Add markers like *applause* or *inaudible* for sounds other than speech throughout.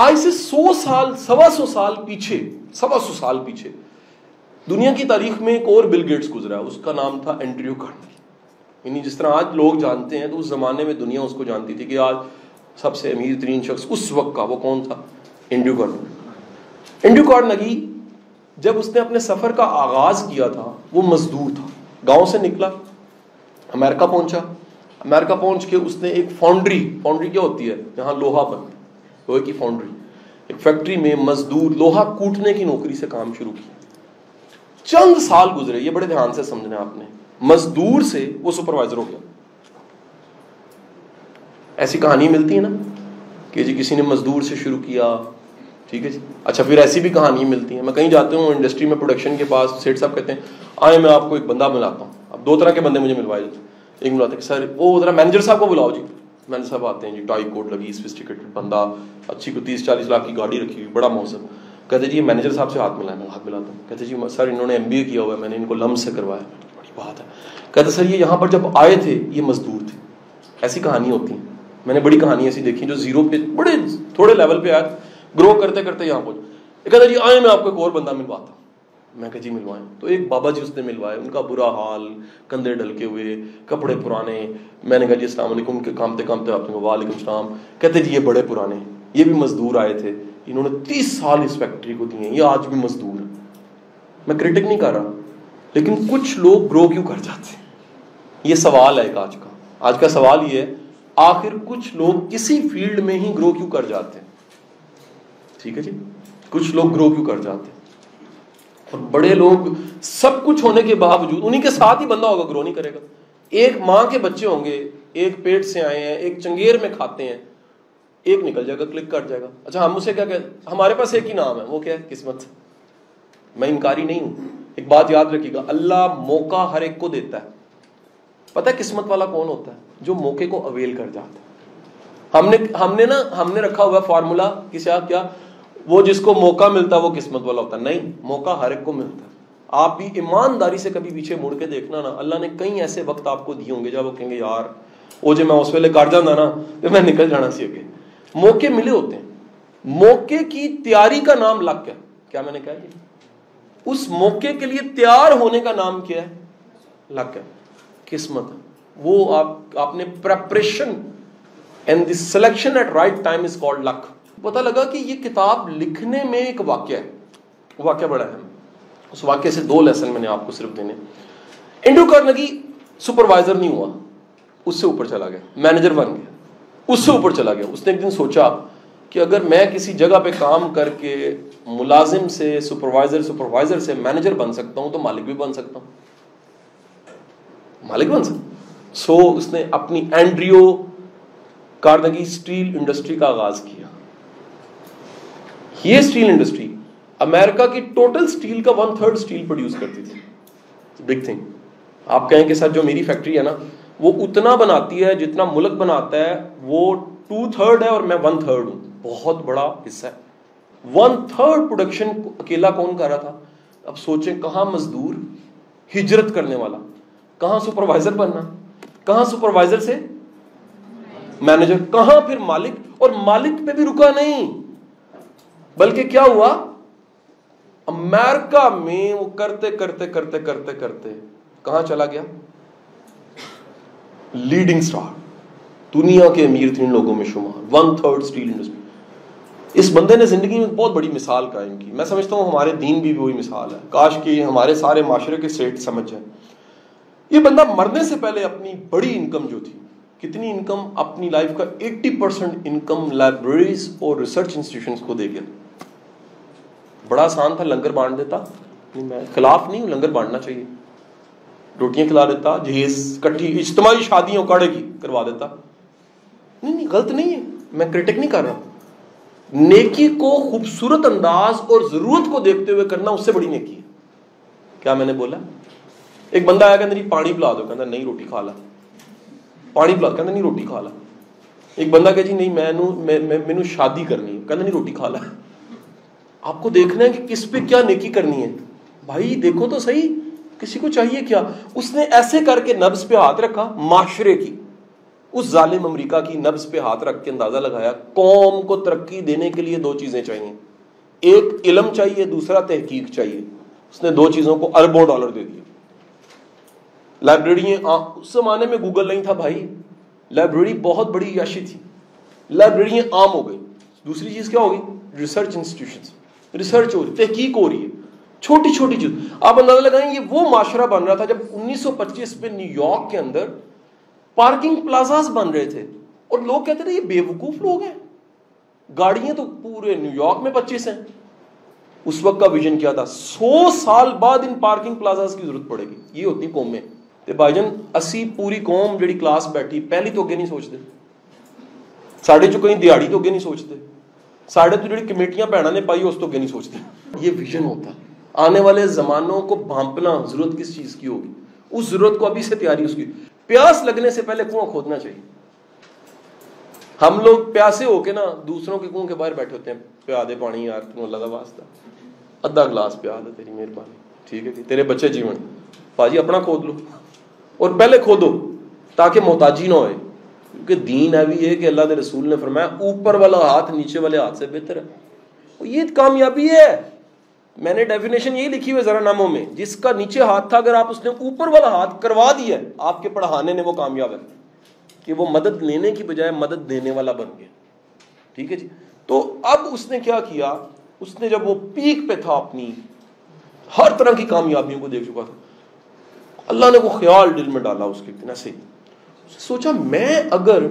آج سے سو سال، سوا سو سال پیچھے، سوا سو سال پیچھے دنیا کی تاریخ میں ایک اور بل گیٹس گزرا اس کا نام تھا اینڈریو کارنگی یعنی جس طرح آج لوگ جانتے ہیں تو اس زمانے میں دنیا اس کو جانتی تھی کہ آج سب سے امیر ترین شخص اس وقت کا وہ کون تھا؟ انڈیو کارنگی انڈیو کارنگی جب اس نے اپنے سفر کا آغاز کیا تھا، وہ مزدور تھا۔ گاؤں سے نکلا، امریکہ پہنچا۔ امریکہ پہنچ کے اس نے ایک فاؤنڈری فاؤنڈری کیا ہوتی ہے؟ جہاں لوہا بن لوہے کی فاؤنڈری ایک فیکٹری میں مزدور لوہا کوٹنے کی نوکری سے کام شروع کیا چند سال گزرے، یہ بڑے دھیان سے سمجھنا آپ نے. مزدور سے وہ سپروائزر ہو گیا. ایسی کہانی ملتی ہے نا کہ جی کسی نے مزدور سے شروع کیا، ٹھیک ہے جی؟ اچھا پھر ایسی بھی کہانی ملتی ہے. میں کہیں جاتا ہوں انڈسٹری میں پروڈکشن کے پاس سیٹ صاحب کہتے ہیں آئے میں آپ کو ایک بندہ ملاتا ہوں. اب دو طرح کے بندے مجھے ملوائے جاتے ہیں. ایک ملاتے ہیں سر، وہ ذرا مینیجر صاحب کو بلاؤ جی. مینیجر صاحب آتے ہیں جی ٹائی کوٹ لگی سفسٹیکیٹڈ بندہ، اچھی کو تیس چالیس لاکھ کی گاڑی رکھی ہوئی، بڑا موسم۔ کہتے جی یہ مینیجر صاحب سے ہاتھ ملایا میں ہاتھ ملاتا ہوں۔ کہتے جی سر انہوں نے ایم بی اے کیا ہوا ہے، میں نے ان کو لم سے کروایا۔ بڑی بات ہے۔ کہتے سر، یہ یہاں پر جب آئے تھے، یہ مزدور تھے۔ ایسی کہانی ہوتی ہیں۔ میں نے بڑی کہانی ایسی دیکھی جو زیرو پہ، بڑے تھوڑے لیول پہ آئے۔ گرو کرتے کرتے یہاں پہنچ کہتا جی آئے میں آپ کو ایک اور بندہ ملواتا ہوں۔ میں کہا جی ملوائیں۔ تو ایک بابا جی اس نے ملوائے۔ ان کا برا حال، کندھے ڈلکے ہوئے، کپڑے پرانے۔ میں نے کہا جی السلام علیکم کے کامتے کامتے آپ نے وعلیکم السلام۔ کہتے جی یہ بڑے پرانے، یہ بھی مزدور آئے تھے۔ انہوں نے تیس سال اس فیکٹری کو دیے یہ آج بھی مزدور میں کرٹک نہیں کر رہا۔ لیکن کچھ لوگ گرو کیوں کر جاتے ہیں؟ یہ سوال ہے ایک آج کا۔ آج کا سوال یہ ہے، آخر کچھ لوگ کسی فیلڈ میں ہی گرو کیوں کر جاتے ہیں؟ ٹھیک ہے جی؟ کچھ لوگ گرو کیوں کر جاتے ہیں؟ اور بڑے لوگ سب کچھ ہونے کے باوجود انہیں کے ساتھ ہی بندہ ہوگا گرو نہیں کرے گا۔ ایک ماں کے بچے ہوں گے، ایک پیٹ سے آئے ہیں، ایک چنگیر میں کھاتے ہیں، ایک نکل جائے گا، کلک کر جائے گا۔ اچھا ہم اسے کیا کہ ہمارے پاس ایک ہی نام ہے، وہ کیا ہے؟ قسمت۔ میں انکاری نہیں ہوں۔ ایک بات یاد رکھیے گا، اللہ موقع ہر ایک کو دیتا ہے۔ پتہ ہے قسمت والا کون ہوتا ہے؟ جو موقع کو اویل کر جاتا ہے۔ ہم نے ہم نے نا، ہم نے رکھا ہوا فارمولا کسی کیا؟ وہ جس کو موقع ملتا ہے وہ قسمت والا ہوتا ہے۔ نہیں، موقع ہر ایک کو ملتا ہے۔ آپ بھی ایمانداری سے کبھی پیچھے مڑ کے دیکھنا نا، اللہ نے کئی ایسے وقت آپ کو دیے ہوں گے جب وہ کہیں گے، یار، وہ جو میں اس ویلے کر جانا نا تو میں نکل جانا سی اگے۔ موقع ملے ہوتے ہیں۔ موقع کی تیاری کا نام لک ہے کیا میں نے کہا جی؟ اس موقع کے لیے تیار ہونے کا نام کیا ہے؟ لک ہے قسمت۔ وہ آپ آپ نے preparation and the selection at right time is called luck پتا لگا کہ یہ کتاب لکھنے میں ایک واقعہ ہے۔ واقعہ بڑا ہے اس واقعے سے دو لیسن میں نے آپ کو صرف دینے۔ انڈو کرنگی سپروائزر نہیں ہوا۔ اس سے اوپر چلا گیا۔ مینیجر بن گیا۔ اس سے اوپر چلا گیا۔ اس نے ایک دن سوچا کہ اگر میں کسی جگہ پہ کام کر کے ملازم سے سپروائزر سپروائزر سے مینیجر بن سکتا ہوں تو مالک بھی بن سکتا ہوں۔ مالک بن سکتا سو اس نے اپنی اینڈریو کارنگی اسٹیل انڈسٹری کا آغاز کیا۔ یہ اسٹیل انڈسٹری امیرکا کی ٹوٹل اسٹیل کا ون تھرڈ اسٹیل پروڈیوس کرتی تھی. بگ تھنگ آپ کہیں کہ سر جو میری فیکٹری ہے نا، وہ اتنا بناتی ہے، جتنا ملک بناتا ہے، وہ ٹو تھرڈ ہے اور میں ون تھرڈ ہوں. بہت بڑا حصہ ہے. ون تھرڈ پروڈکشن اکیلا کون کر رہا تھا؟ اب سوچیں کہاں مزدور ہجرت کرنے والا؟ کہاں سپروائزر بننا؟ کہاں سپروائزر سے مینیجر کہاں پھر مالک؟ اور مالک پہ بھی رکا نہیں. بلکہ کیا ہوا؟ امیرکا میں وہ کرتے کرتے کرتے کرتے کرتے کہاں چلا گیا؟ لیڈنگ اسٹار دنیا کے امیر تین لوگوں میں شمار ون تھرڈ اسٹیل انڈسٹری اس بندے نے زندگی میں بہت بڑی مثال قائم کی۔ میں سمجھتا ہوں ہمارے دین بھی وہی مثال ہے۔ کاش کی ہمارے سارے معاشرے کے سیٹ سمجھ جائیں۔ یہ بندہ مرنے سے پہلے اپنی بڑی انکم جو تھی، کتنی انکم اپنی لائف کا ایٹی پرسینٹ انکم لائبریریز اور ریسرچ انسٹیٹیوشن کو دے گیا۔ بڑا آسان تھا، لنگر بانٹ دیتا۔ میں خلاف نہیں ہوں، لنگر بانٹنا چاہیے۔ روٹیاں کھلا دیتا، جہیز کٹھی، اجتماعی شادیوں کاڑے کی کروا دیتا۔ نہیں نہیں، غلط نہیں ہے۔ میں کرٹک نہیں کر رہا۔ نیکی کو خوبصورت انداز اور ضرورت کو دیکھتے ہوئے کرنا اس سے بڑی نیکی ہے۔ کیا میں نے بولا؟ ایک بندہ آیا کہ پانی پلا دو۔ کہ نہیں، روٹی کھا لا۔ پانی پلا کہ نہیں، روٹی کھا لا۔ ایک بندہ کہ جی نہیں، میں شادی کرنی ہے۔ کہ نہیں، روٹی کھا لا۔ آپ کو دیکھنا ہے کہ کس پہ کیا نیکی کرنی ہے۔ بھائی، دیکھو تو صحیح، کسی کو چاہیے کیا؟ اس نے ایسے کر کے نبز پہ ہاتھ رکھا معاشرے کی۔ اس ظالم امریکہ کی نبز پہ ہاتھ رکھ کے اندازہ لگایا، قوم کو ترقی دینے کے لیے دو چیزیں چاہیے۔ ایک، علم چاہیے، دوسرا، تحقیق چاہیے۔ اس نے دو چیزوں کو اربوں ڈالر دے دیے۔ لائبریری اس زمانے میں گوگل نہیں تھا بھائی۔ لائبریری بہت بڑی یاشی تھی۔ لائبریری عام ہو گئی۔ دوسری چیز کیا ہوگی؟ ریسرچ انسٹیٹیوشن ریسرچ ہو رہی، تحقیق ہو رہی ہے، چھوٹی چھوٹی چیز۔ آپ اندازہ لگائیں یہ وہ معاشرہ بن رہا تھا جب انیس سو پچیس میں نیو یارک کے اندر پارکنگ پلازاز بن رہے تھے اور لوگ کہتے تھے یہ بے وقوف لوگ ہیں۔ گاڑیاں تو پورے نیو یارک میں پچیس ہیں۔ اس وقت کا ویژن کیا تھا؟ سو سال بعد ان پارکنگ پلازاز کی ضرورت پڑے گی۔ یہ ہوتی قومیں۔ تے بھائی جان، اسی پوری قوم جڑی کلاس بیٹھی، پہلی تو اگے نہیں سوچتے۔ ساڑھے جو کہیں دیہڑی تو اگے نہیں سوچتے۔ ساڑھے تو جڑی کمیٹیاں بہنا نے پائی اس تو نہیں سوچتے یہ ویژن ہوتا آنے والے زمانوں کو بھانپنا ضرورت کس چیز کی ہوگی اس ضرورت کو ابھی سے تیاری اس کی پیاس لگنے سے پہلے کنواں کھودنا چاہیے ہم لوگ پیاسے ہو کے نا دوسروں کے کنویں کے باہر بیٹھے ہوتے ہیں پیا دے پانی یار تم اللہ کا واسطہ ادھا گلاس پیا دے تیری مہربانی ٹھیک ہے جی تیرے بچے جیون پاجی اپنا کھود لو اور پہلے کھودو تاکہ محتاجی نہ ہوئے کیونکہ دین ابھی ہے کہ اللہ کے رسول نے فرمایا، اوپر والا ہاتھ نیچے والے ہاتھ سے بہتر ہے۔ یہ کامیابی ہے۔ میں نے ڈیفینیشن یہی لکھی ہوئی ذرا ناموں میں، جس کا نیچے ہاتھ تھا، اگر آپ اس نے اوپر والا ہاتھ کروا دیا آپ کے پڑھانے نے وہ کامیاب ہے۔ کہ وہ مدد لینے کی بجائے مدد دینے والا بن گیا۔ ٹھیک ہے جی؟ تو اب اس نے کیا کیا؟ اس نے جب وہ پیک پہ تھا اپنی، ہر طرح کی کامیابیوں کو دیکھ چکا تھا۔ اللہ نے وہ خیال دل میں ڈالا اس کے ایسے سوچا میں اگر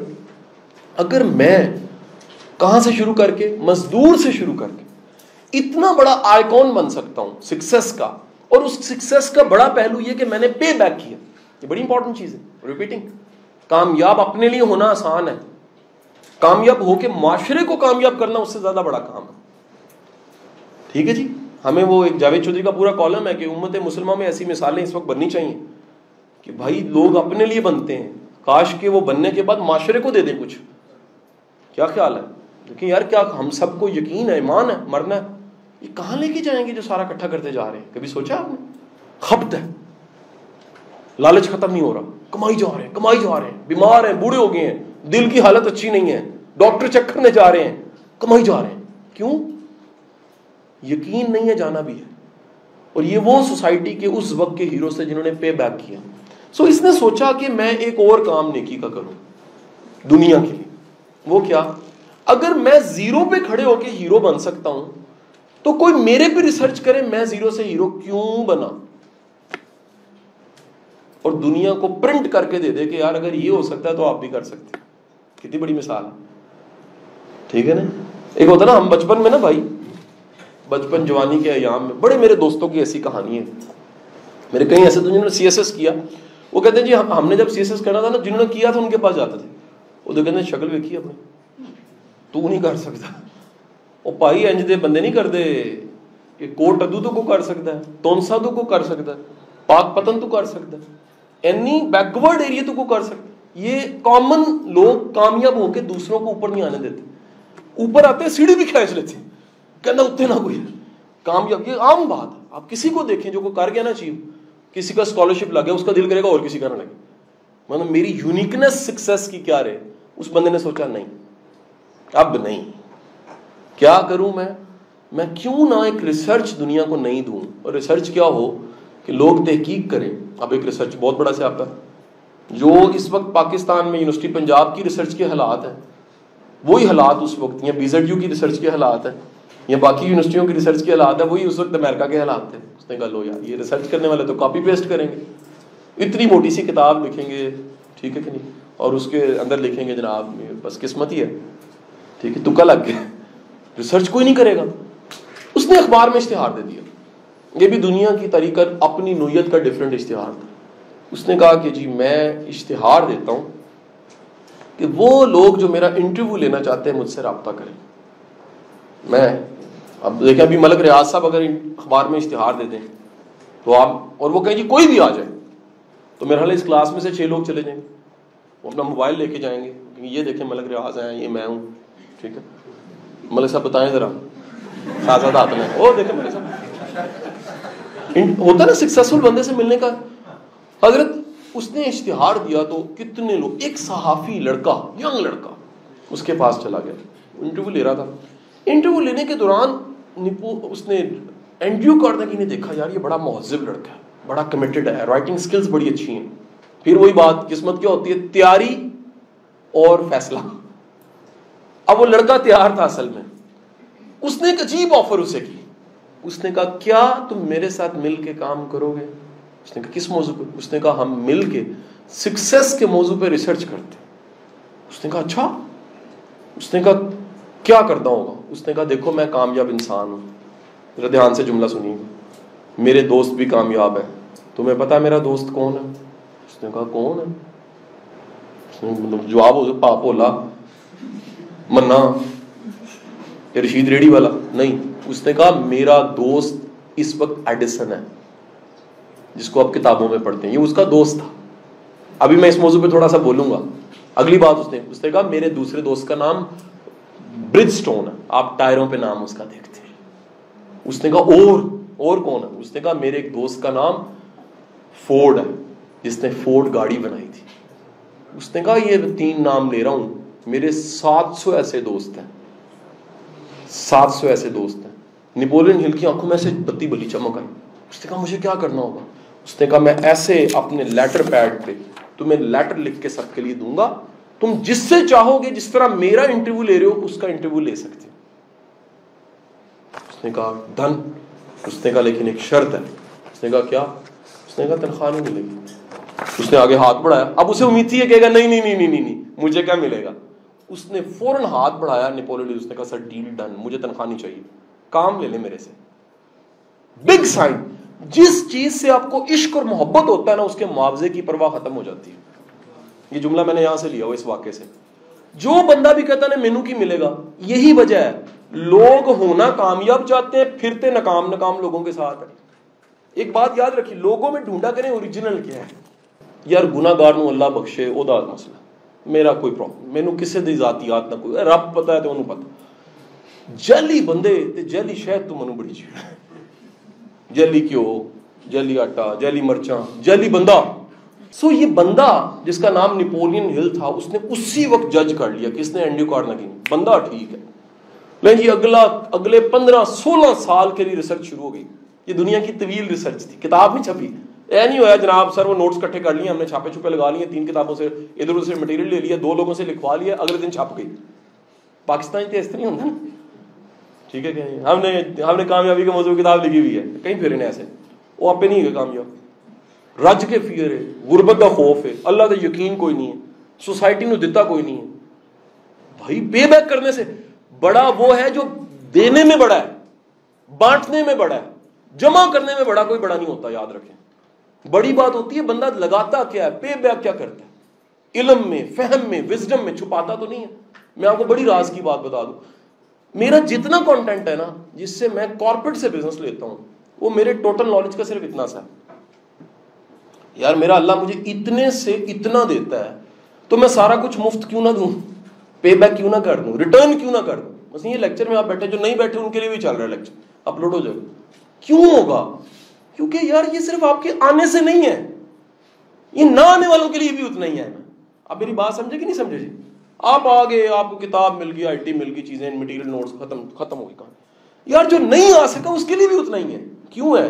اگر میں کہاں سے شروع کر کے مزدور سے شروع کر کے اتنا بڑا آئیکن بن سکتا ہوں سکسیس کا، اور اس سکسیس کا بڑا پہلو یہ کہ میں نے پے بیک کیا۔ یہ بڑی انپورٹنٹ چیز ہے۔ ریپیٹنگ کامیاب اپنے لیے ہونا آسان ہے۔ کامیاب ہو کے معاشرے کو کامیاب کرنا اس سے زیادہ بڑا کام ہے۔ ٹھیک ہے جی؟ ہمیں وہ ایک جاوید چودھری کا پورا کالم ہے کہ امت مسلمہ میں ایسی مثالیں اس وقت بننی چاہیے کہ بھائی لوگ اپنے لیے بنتے ہیں۔ کاش کے وہ بننے کے بعد معاشرے کو دے دیں کچھ۔ کیا خیال ہے؟ لیکن یار کیا ہم سب کو یقین ہے، ایمان ہے، مرنا ہے؟ یہ کہاں لے کے جائیں گے جو سارا کٹھا کرتے جا رہے ہیں؟ کبھی سوچا آپ نے؟ خپت ہے۔ لالچ ختم نہیں ہو رہا۔ کمائی جا رہے ہیں، کمائی جا رہے ہیں۔ بیمار ہیں، بوڑھے ہو گئے ہیں۔ دل کی حالت اچھی نہیں ہے۔ ڈاکٹر چیک کرنے جا رہے ہیں۔ کمائی جا رہے ہیں۔ کیوں؟ یقین نہیں ہے، جانا بھی ہے۔ اور یہ وہ سوسائٹی کے اس وقت کے ہیرو سے جنہوں نے پے بیک کیا۔ سو اس نے سوچا کہ میں ایک اور کام نیکی کا کروں دنیا کے لیے۔ وہ کیا؟ اگر میں زیرو پہ کھڑے ہو کے ہیرو بن سکتا ہوں، تو کوئی میرے پہ ریسرچ کرے میں زیرو سے ہیرو کیوں بنا اور دنیا کو پرنٹ کر کے دے دے کہ یار اگر یہ ہو سکتا ہے تو آپ بھی کر سکتے کتنی بڑی مثال ٹھیک ہے نا؟ ایک ہوتا نا، ہم بچپن میں نا بھائی، بچپن جوانی کے ایام میں، بڑے میرے دوستوں کی ایسی کہانی ہے۔ میرے کئی ایسے تو جنہوں نے سی ایس ایس کیا۔ وہ کہتے ہیں جی ہم نے جب سی ایس ایس کرنا تھا نا، جنہوں نے کیا تھا ان کے پاس جاتے تھے۔ وہ تو کہتے ہیں شکل ویکھی اپنی۔ تو نہیں کر سکتا۔ وہ پائی انج دے بندے نہیں کرتے کہ کوٹ ادو تو کو کر سکتا ہے، تونسا تو کو کر سکتا ہے، پاک پتن تو کر سکتا ہے۔ اینی بیکورڈ ایریا تو کو کر سکتا ہے۔ یہ کامن لوگ کامیاب ہو کے دوسروں کو اوپر نہیں آنے دیتے۔ اوپر آتے ہیں سیڑھی بھی کھینچ لیتے۔ ہیں کہنا اتنے نہ کوئی کامیاب، یہ عام بات ہے۔ آپ کسی کو دیکھیں جو کوئی کر گیا نا چیز کسی کا اسکالرشپ لگے، اس کا دل کرے گا اور کسی کا نہ لگے۔ مطلب میری یونیکنیس سکسیس کی کیا رہے؟ اس بندے نے سوچا نہیں۔ اب نہیں۔ کیا کروں میں؟ میں کیوں نہ ایک ریسرچ دنیا کو نہیں دوں؟ اور ریسرچ کیا ہو؟ کہ لوگ تحقیق کریں۔ اب ایک ریسرچ بہت بڑا سے آپ کا۔ جو اس وقت پاکستان میں یونیورسٹی پنجاب کی ریسرچ کے حالات ہیں، وہی حالات اس وقت یا بی زیڈ یو کی ریسرچ کے حالات ہیں۔ یا باقی یونیورسٹیوں کی ریسرچ کے حالات ہے وہی اس وقت امریکہ کے حالات تھے اس نے کہا لو یار، یہ ریسرچ کرنے والے تو کاپی پیسٹ کریں گے۔ اتنی موٹی سی کتاب لکھیں گے، ٹھیک ہے کہ نہیں؟ اور اس کے اندر لکھیں گے جناب بس قسمت ہی ہے۔ ٹھیک ہے، تکا لگ گیا۔ ریسرچ کوئی نہیں کرے گا۔ اس نے اخبار میں اشتہار دے دیا۔ یہ بھی دنیا کی طریقہ، اپنی نوعیت کا ڈفرینٹ اشتہار تھا۔ اس نے کہا کہ جی میں اشتہار دیتا ہوں کہ وہ لوگ جو میرا انٹرویو لینا چاہتے ہیں، مجھ سے رابطہ کریں۔ میں اب دیکھیں ابھی ملک ریاض صاحب اگر اخبار میں اشتہار دے دیں تو آپ اور وہ کہیں جی کوئی بھی آ جائے تو میرا حال اس کلاس میں سے چھ لوگ چلے جائیں گے وہ اپنا موبائل لے کے جائیں گے کیونکہ یہ دیکھیں ملک ریاض ہیں، یہ میں ہوں، ٹھیک ہے؟ ملک صاحب بتائیں ذرا۔ شہزادہ آتے ہیں۔ وہ دیکھیں ملک صاحب۔ ہوتا نا سکسیزفل بندے سے ملنے کا۔ حضرت، اس نے اشتہار دیا تو کتنے لوگ، ایک صحافی لڑکا ینگ لڑکا، اس کے پاس چلا گیا۔ انٹرویو لے رہا تھا۔ انٹرویو لینے کے دوران نپو، اس نے اینڈریو کارنگی نے دیکھا، یار، یہ بڑا مہذب لڑکا ہے، بڑا کمیٹڈ ہے رائٹنگ سکلز بڑی اچھی ہیں۔ پھر وہی بات، قسمت کیا ہوتی ہے؟ تیاری اور فیصلہ۔ اب وہ لڑکا تیار تھا اصل میں۔ اس نے ایک عجیب آفر اسے کی۔ اس نے کہا، کیا تم میرے ساتھ مل کے کام کرو گے؟ اس نے کہا، کس موضوع پہ اس نے کہا، ہم مل کے سکسیس کے موضوع پہ ریسرچ کرتے اس نے کہا اچھا۔ اس نے کہا کیا کرتا ہوگا؟ اس نے کہا، دیکھو، میں کامیاب انسان ہوں. ذرا دھیان سے جملہ سنیے میرے دوست بھی کامیاب ہے تمہیں پتا میرا دوست کون ہے؟ اس نے کہا، کون ہے؟ مطلب جواب ہو پاپ بولا منا رشید ریڈی والا. نہیں، اس نے کہا، میرا دوست اس وقت ایڈیسن ہے، جس کو آپ کتابوں میں پڑھتے ہیں۔ یہ اس کا دوست تھا۔ ابھی میں اس موضوع پہ تھوڑا سا بولوں گا۔ اگلی بات اس نے اس نے کہا، میرے دوسرے دوست کا نام برج سٹون آپ ٹائروں پہ نام اس کا دیکھتے ہیں۔ اس نے کہا، اور اور کون ہے؟ اس نے کہا، میرے ایک دوست کا نام فورڈ ہے، جس نے فورڈ گاڑی بنائی تھی۔ اس نے کہا، یہ تین نام لے رہا ہوں۔ میرے سات سو ایسے دوست ہیں۔ سات سو ایسے دوست ہیں۔ نپولین ہل کی آنکھوں میں سے بتی بلی چمک آئی۔ اس نے کہا، مجھے کیا کرنا ہوگا؟ اس نے کہا، میں ایسے اپنے لیٹر پیڈ پہ، تمہیں لیٹر لکھ کے سب کے لیے دوں گا۔ تم جس سے چاہو گے جس طرح میرا انٹرویو لے رہے ہو، اس کا انٹرویو لے سکتے اس نے کہا دھن اس نے کہا، لیکن ایک شرط ہے۔ اس نے کہا، کیا؟ اس نے کہا، تنخواہ نہیں ملے گی۔ اس نے آگے ہاتھ بڑھایا۔ اب اسے امید تھی کہ نہیں نہیں نہیں نہیں نہیں مجھے کیا ملے گا؟ اس نے فوراً ہاتھ بڑھایا نیپولو اس نے کہا، سر، ڈیل ڈن، مجھے تنخواہ نہیں چاہیے۔ کام لے لے میرے سے۔ بگ سائن جس چیز سے آپ کو عشق اور محبت ہوتا ہے نا، اس کے معاوضے کی پرواہ ختم ہو جاتی ہے۔ یہ جملہ میں نے یہاں سے لیا ہوا اس واقعے سے۔ جو بندہ بھی کہتا ہے مینو کی ملے گا، یہی وجہ ہے۔ لوگ ہونا کامیاب چاہتے ہیں، پھرتے ناکام ناکام لوگوں کے ساتھ۔ ایک بات یاد رکھی لوگوں میں ڈھونڈا کریں اوریجنل کیا ہے۔ یار گناگار نو اللہ بخشے، او دا مسئلہ۔ میرا کوئی پرابلم مینو کسے دی ذاتیات نہ کوئی۔ رب پتا ہے تو انہوں پتا جلی بندے، تے جلی شہد تو منو بڑی چیڑ جلی کیو جلی آٹا، جلی مرچاں، جلی بندہ۔ سو یہ بندہ جس کا نام نیپولین ہل تھا، اس نے اسی وقت جج کر لیا کس نے اینڈیو کارنگی بندہ ٹھیک ہے۔ لیکن جی اگلا، اگلے پندرہ، سولہ سال کے لیے ریسرچ شروع ہو گئی۔ یہ دنیا کی طویل ریسرچ تھی۔ کتاب نہیں چھپی۔ اے نہیں ہوا جناب سر، وہ نوٹس کٹھے کر لیے، ہم نے چھاپے چھپے لگا لیے، تین کتابوں سے ادھر ادھر سے مٹیریل لے لیا، دو لوگوں سے لکھوا لیا، اگلے دن چھپ گئی۔ پاکستان تو اس طرح ہوتا نا۔ ٹھیک ہے کہ ہم نے ہم نے کامیابی کے موضوع کتاب لکھی ہوئی ہے۔ کہیں پھر انہیں ایسے؟ وہ آپ پہ نہیں ہوئے کامیاب۔ رج کے فیئر ہے غربت کا خوف ہے اللہ کا یقین کوئی نہیں ہے سوسائٹی نے دیتا کوئی نہیں ہے بھائی پے بیک کرنے سے بڑا وہ ہے جو دینے میں بڑا ہے بانٹنے میں بڑا ہے جمع کرنے میں بڑا کوئی بڑا نہیں ہوتا یاد رکھیں بڑی بات ہوتی ہے بندہ لگاتا کیا ہے پے بیک کیا کرتا ہے علم میں فہم میں وزڈم میں چھپاتا تو نہیں ہے میں آپ کو بڑی راز کی بات بتا دوں میرا جتنا کانٹینٹ ہے نا جس سے میں کارپوریٹ سے بزنس لیتا ہوں وہ میرے ٹوٹل نالج کا صرف اتنا سا ہے یار میرا اللہ مجھے اتنے سے اتنا دیتا ہے تو میں سارا کچھ مفت کیوں نہ دوں؟ پے بیک کیوں نہ کر دوں؟ ریٹرن کیوں نہ کر دوں؟ بس یہ لیکچر میں آپ بیٹھے جو نہیں بیٹھے ان کے لیے بھی چل رہا ہے لیکچر اپلوڈ ہو جائے۔ گا کیوں ہوگا؟ کیونکہ یار یہ صرف آپ کے آنے سے نہیں ہے۔ یہ نہ آنے والوں کے لیے بھی اتنا ہی ہے۔ آپ میری بات سمجھے کہ نہیں سمجھے جی؟ آپ آگے آپ کو کتاب مل گئی آئی ٹی مل گئی، چیزیں مٹیریل نوٹس ختم ختم ہو گئی کہاں یار جو نہیں آ سکا اس کے لیے بھی اتنا ہی ہے۔ کیوں ہے؟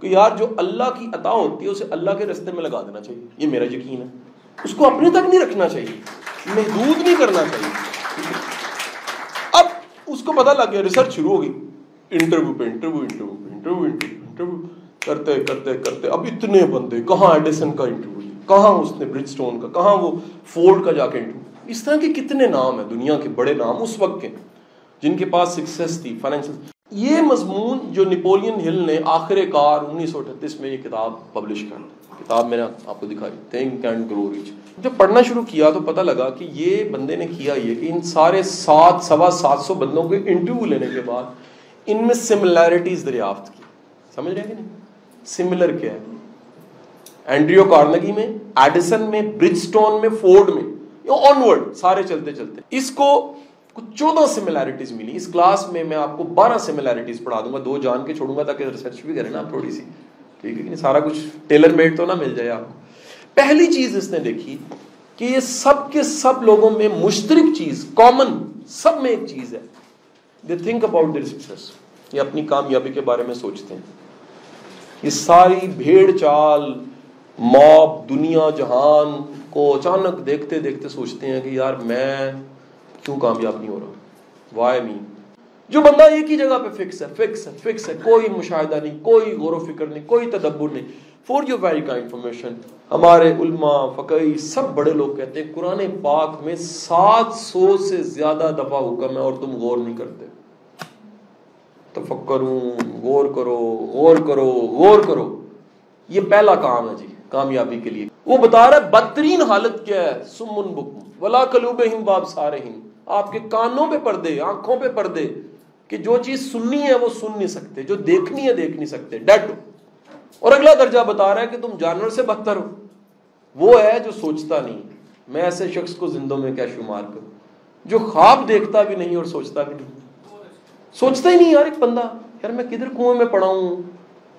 کہ یار جو اللہ کی عطا ہوتی ہے اسے اللہ کے رستے میں لگا دینا چاہیے۔ یہ میرا یقین ہے۔ اس کو اپنے تک نہیں رکھنا چاہیے۔ محدود نہیں کرنا چاہیے۔ اب اس کو پتا لگ گیا ریسرچ شروع ہوگی انٹرویو پہ انٹرویو انٹرویو پہ انٹرویو انٹرویو انٹرویو کرتے کرتے کرتے۔ اب اتنے بندے، کہاں ایڈیسن کا انٹرویو کہاں اس نے برج سٹون کا؟ کہاں وہ فورڈ کا جا کے انٹرویو اس طرح کے کتنے نام ہیں دنیا کے بڑے نام اس وقت کے، جن کے پاس سکسیس تھی فائنینشل یہ مضمون جو نیپولین ہل نے آخر کار انیس سو اٹھتیس میں یہ کتاب پبلش کر کتاب میں نے آپ کو دکھائی۔ تھنک اینڈ گرو ریچ جب پڑھنا شروع کیا تو پتہ لگا کہ یہ بندے نے کیا یہ کہ ان سارے سات، سوا سات سو بندوں کے انٹرویو لینے کے بعد ان میں سملیرٹیز دریافت کی۔ سمجھ رہے ہیں کہ نہیں؟ سملر کیا ہے؟ اینڈریو کارنگی میں ایڈیسن میں برج سٹون میں فورڈ میں۔ آن ورڈ سارے چلتے چلتے۔ اس کو کچھ چودہ سملیرٹیز ملی۔ اس کلاس میں میں آپ کو بارہ سملیرٹیز پڑھا دوں گا۔ دو جان کے چھوڑوں گا تاکہ ریسرچ بھی کریں نا تھوڑی سی۔ ٹھیک ہے سارا کچھ ٹیلر میڈ تو نہ مل جائے آپ کو۔ پہلی چیز اس نے دیکھی کہ یہ سب کے سب لوگوں میں مشترک چیز کامن سب میں ایک چیز ہے۔ They think about their success یہ اپنی کامیابی کے بارے میں سوچتے ہیں۔ یہ ساری بھیڑ چال، موب، دنیا جہان کو اچانک دیکھتے دیکھتے سوچتے ہیں کہ یار میں کیوں کامیاب نہیں ہو رہا؟ وائی می جو بندہ ایک ہی جگہ پہ فکس ہے فکس ہے فکس ہے، کوئی مشاہدہ نہیں، کوئی غور و فکر نہیں، کوئی تدبر نہیں۔ فور یو ویری کا انفارمیشن ہمارے علماء فقی سب بڑے لوگ کہتے ہیں، قرآن پاک میں سات سو سے زیادہ دفعہ حکم ہے اور تم غور نہیں کرتے۔ تفکروں غور کرو غور کرو غور کرو۔ یہ پہلا کام ہے جی کامیابی کے لیے۔ وہ بتا رہا ہے، بدترین حالت کیا ہے؟ سمن بکم، ولا کلوب باب سارے آپ کے کانوں پہ پردے، آنکھوں پہ پردے، کہ جو چیز سننی ہے وہ سن نہیں سکتے، جو دیکھنی ہے دیکھ نہیں سکتے ڈیٹ اور اگلا درجہ بتا رہا ہے کہ تم جانور سے بدتر ہو۔ وہ ہے جو سوچتا نہیں۔ میں ایسے شخص کو زندوں میں کیا شمار کروں؟ جو خواب دیکھتا بھی نہیں اور سوچتا بھی نہیں۔ سوچتا ہی نہیں، یار، ایک بندہ۔ یار، میں کدھر کنویں میں پڑا ہوں؟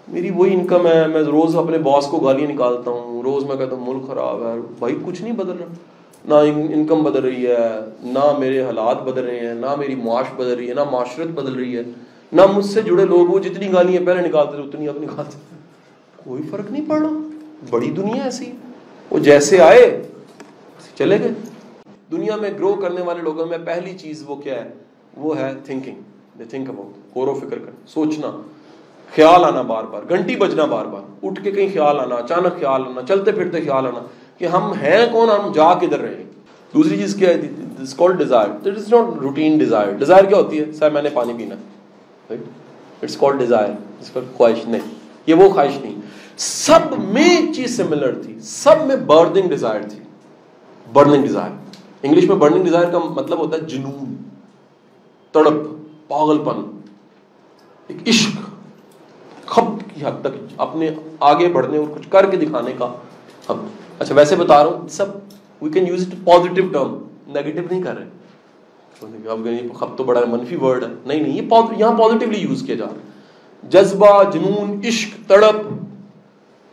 میری وہی انکم ہے، میں روز اپنے باس کو گالیاں نکالتا ہوں۔ روز میں کہتا ہوں، ملک خراب ہے، بھائی، کچھ نہیں بدل رہا۔ نہ انکم بدل رہی ہے، نہ میرے حالات بدل رہے ہیں، نہ میری معاش بدل رہی ہے، نہ معاشرت بدل رہی ہے، نہ مجھ سے جڑے لوگ وہ جتنی گالیاں پہلے نکالتے تھے، اتنی اب نکالتے کوئی فرق نہیں پڑ رہا بڑی دنیا ایسی۔ وہ جیسے آئے، چلے گئے۔ دنیا میں گرو کرنے والے لوگوں میں پہلی چیز وہ کیا ہے؟ وہ ہے تھنکنگ تھنک اباؤٹ غور و فکر کر سوچنا۔ خیال آنا بار بار، گھنٹی بجنا بار بار۔ اٹھ کے کہیں خیال آنا، اچانک خیال آنا، چلتے پھرتے خیال آنا۔ کہ ہم ہیں کون، ہم جا کدھر رہے ہیں۔ دوسری چیز کیا ہے؟ This called desire that is not routine desire desire کیا ہوتی ہے؟ سر، میں نے پانی پینا۔ اٹس کالڈ ڈیزائر اس پر خواہش۔ نہیں، یہ وہ خواہش نہیں۔ سب میں ایک چیز سملر تھی۔ سب میں برننگ ڈیزائر تھی۔ برننگ ڈیزائر انگلش میں برننگ ڈیزائر کا مطلب ہوتا ہے جنون، تڑپ پاگل پن ایک عشق۔ خب کی حد تک اپنے آگے بڑھنے اور کچھ کر کے دکھانے کا ہم اچھا ویسے بتا رہا ہوں، سب we can use it positive term negative نہیں کر رہے۔ خب تو بڑا منفی ورڈ ہے۔ نہیں نہیں، یہ یہاں پازیٹیولی یوز کیا جا رہا ہے۔ جذبہ، جنون، عشق، تڑپ،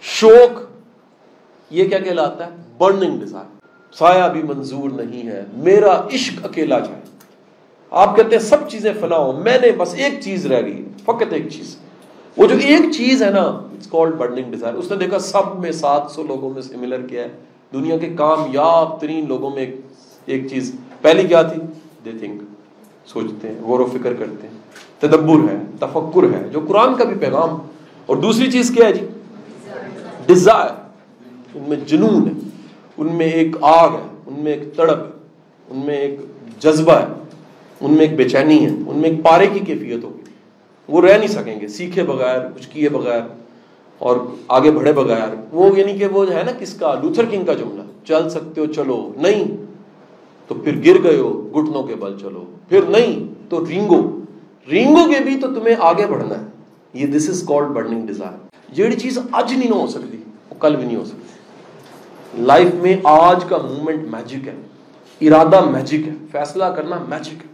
شوق، یہ کیا کہلاتا ہے؟ برننگ ڈیزائر سایہ بھی منظور نہیں ہے۔ میرا عشق اکیلا جائے۔ آپ کہتے ہیں، سب چیزیں فنا ہو میں نے بس ایک چیز رہ گئی، فقط ایک چیز۔ وہ جو ایک چیز ہے نا اٹس کالڈ برننگ ڈیزائر اس نے دیکھا سب میں سات سو لوگوں میں سملر کیا ہے۔ دنیا کے کامیاب ترین لوگوں میں ایک چیز۔ پہلی کیا تھی؟ دے تھنک سوچتے ہیں، غور و فکر کرتے ہیں۔ تدبر ہے، تفکر ہے، جو قرآن کا بھی پیغام۔ اور دوسری چیز کیا ہے جی؟ ڈیزائر ان میں جنون ہے، ان میں ایک آگ ہے، ان میں ایک تڑپ ہے، ان میں ایک جذبہ ہے، ان میں ایک بے چینی ہے، ان میں ایک پارے کی کیفیت ہوگی وہ رہ نہیں سکیں گے۔ سیکھے بغیر، کچھ کیے بغیر اور آگے بڑھے بغیر۔ وہ یعنی کہ وہ ہے نا کس کا؟ لوتھر کنگ کا جملہ۔ چل سکتے ہو، چلو۔ نہیں، تو پھر گر گئے ہو گٹنوں کے بل چلو۔ پھر نہیں، تو رینگو۔ رینگو کے بھی تو تمہیں آگے بڑھنا ہے۔ یہ this is called burning desire جیڑی چیز آج نہیں ہو سکتی، وہ کل بھی نہیں ہو سکتی۔ لائف میں آج کا مومنٹ میجک ہے۔ ارادہ میجک ہے۔ فیصلہ کرنا میجک ہے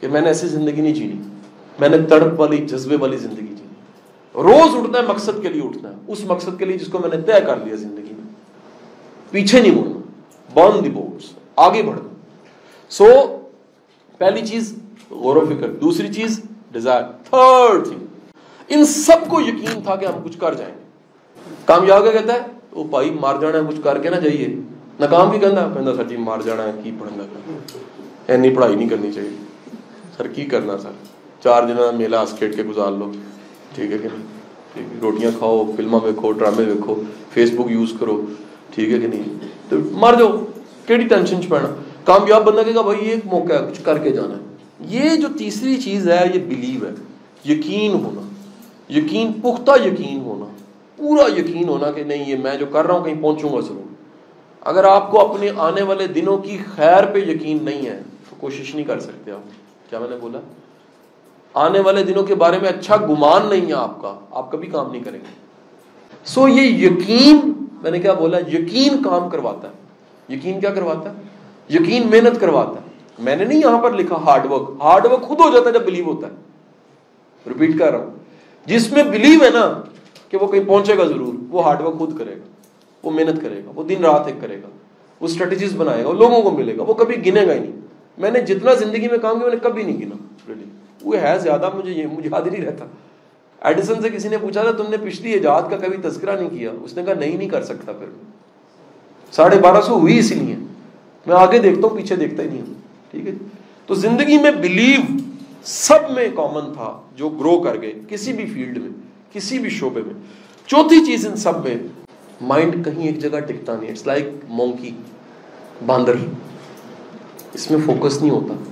کہ میں نے ایسی زندگی نہیں جینی۔ میں نے تڑپ والی، جذبے والی زندگی جینی روز اٹھنا ہے، مقصد کے لیے اٹھنا ہے۔ اس مقصد کے لیے جس کو میں نے طے کر لیا زندگی میں۔ پیچھے نہیں مڑنا۔ برن دی بورڈس آگے بڑھنا۔ سو پہلی چیز غور و فکر۔ دوسری چیز ڈیزائر تھرڈ تھنگ ان سب کو یقین تھا کہ ہم کچھ کر جائیں۔ گے کامیاب کیا کہتا ہے؟ وہ بھائی، مار جانا ہے، کچھ کر کے نہ جائیے۔ ناکام بھی کہنا کہنا سر جی مار جانا ہے، کی پڑھنا کرنا اینی پڑھائی نہیں کرنی چاہیے۔ سر، کی کرنا سر؟ چار دن میلہ ہس کھیڈ کے گزار لو۔ ٹھیک ہے کہ نہیں؟ روٹیاں کھاؤ فلموں ویکو ڈرامے ویکو فیس بک یوز کرو۔ ٹھیک ہے کہ نہیں؟ تو مر جاؤ۔ کہڑی ٹینشن چ پینا۔ کامیاب بندہ کہے گا، بھائی، یہ ایک موقع ہے، کچھ کر کے جانا ہے۔ یہ جو تیسری چیز ہے، یہ بلیو ہے۔ یقین ہونا۔ یقین، پختہ یقین ہونا۔ پورا یقین ہونا کہ نہیں، یہ میں جو کر رہا ہوں، کہیں پہنچوں گا ضرور۔ اگر آپ کو اپنے آنے والے دنوں کی خیر پہ یقین نہیں ہے، تو کوشش نہیں کر سکتے آپ۔ کیا میں نے بولا؟ آنے والے دنوں کے بارے میں اچھا گمان نہیں ہے آپ کا، آپ کبھی کام نہیں کریں گے۔ سو یہ یقین، میں نے کیا بولا، یقین کام کرواتا ہے۔ یقین کیا کرواتا ہے؟ یقین محنت کرواتا ہے۔ میں نے نہیں یہاں پر لکھا ہارڈ ورک ہارڈ ورک خود ہو جاتا ہے جب بلیو ہوتا ہے۔ ریپیٹ کر رہا ہوں۔ جس میں بلیو ہے نا کہ وہ کہیں پہنچے گا ضرور، وہ ہارڈ ورک خود کرے گا۔ وہ محنت کرے گا، وہ دن رات ایک کرے گا۔ وہ اسٹریٹجیز بنائے گا، وہ لوگوں کو ملے گا۔ وہ کبھی گنے گا ہی نہیں۔ میں نے جتنا زندگی میں کام کیا، میں نے کبھی نہیں گنا وہ ہے زیادہ مجھے یہ مجھے یاد ہی نہیں رہتا۔ ایڈیسن سے کسی نے پوچھا تھا، تم نے پچھلی ایجاد کا کبھی تذکرہ نہیں کیا؟ اس نے کہا، نہیں نہیں کر سکتا پھر۔ ساڑھے بارہ سو ہوئی اسی لیے۔ میں آگے دیکھتا ہوں، پیچھے دیکھتا ہی نہیں ہوں۔ ٹھیک ہے؟ تو زندگی میں بلیو سب میں کامن تھا، جو گرو کر گئے، کسی بھی فیلڈ میں، کسی بھی شعبے میں۔ چوتھی چیز ان سب میں مائنڈ کہیں ایک جگہ ٹکتا نہیں۔ اٹس لائک مونکی باندر۔ اس میں فوکس نہیں ہوتا۔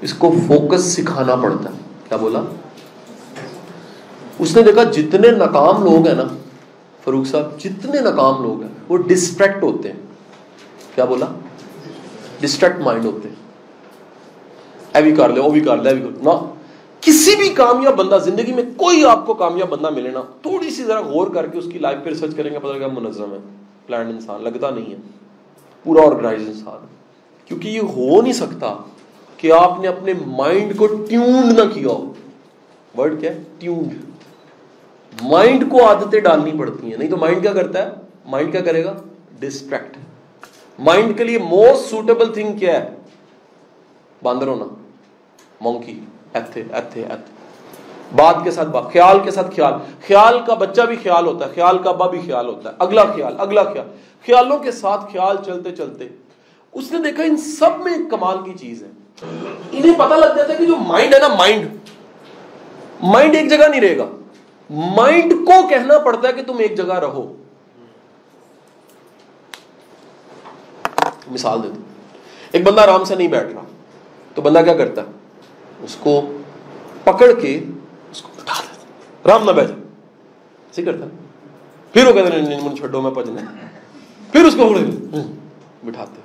اس کو فوکس سکھانا پڑتا ہے۔ کیا بولا؟ اس نے دیکھا جتنے ناکام لوگ ہیں نا فروخ صاحب، جتنے ناکام لوگ ہیں، وہ ڈسٹریکٹ ہوتے ہیں۔ کیا بولا؟ ڈسٹریکٹ مائنڈ ہوتے ہیں۔ اے بھی کر لے، وہ بھی کر لے نہ، کسی بھی کامیاب بندہ، زندگی میں کوئی آپ کو کامیاب بندہ ملے نا، تھوڑی سی ذرا غور کر کے اس کی لائف پہ ریسرچ کریں گے، پتہ لگا منظم ہے پلان انسان، لگتا نہیں ہے۔ پورا آرگنائز انسان کیونکہ یہ ہو نہیں سکتا کہ آپ نے اپنے مائنڈ کو ٹیونڈ نہ کیا ہو۔ ورڈ کیا ہے? ٹیونڈ مائنڈ کو عادتیں ڈالنی پڑتی ہیں۔ نہیں تو مائنڈ کیا کرتا ہے؟ مائنڈ کیا کرے گا؟ ڈسٹریکٹ مائنڈ کے لیے موسٹ سوٹیبل تھنگ کیا ہے؟ باندر ہونا۔ مونکی ایتھے ایتھے ایتھے بات کے ساتھ بات، خیال کے ساتھ خیال۔ خیال کا بچہ بھی خیال ہوتا ہے، خیال کا ابا بھی خیال ہوتا ہے۔ اگلا خیال اگلا خیال۔ خیالوں کے ساتھ خیال چلتے چلتے، اس نے دیکھا ان سب میں ایک کمال کی چیز ہے۔ انہیں پتا لگ جاتا ہے کہ جو مائنڈ ہے نا مائنڈ مائنڈ ایک جگہ نہیں رہے گا. مائنڈ کو کہنا پڑتا ہے کہ تم ایک جگہ رہو. مثال دے دو ایک بندہ آرام سے نہیں بیٹھ رہا. تو بندہ کیا کرتا ہے؟ اس کو پکڑ کے اس کو بٹھا دیتا رام نہ بیٹھ ایسے کرتا پھر وہ کہتے ہیں چھڈو، میں پجنا پھر اس کو بٹھاتے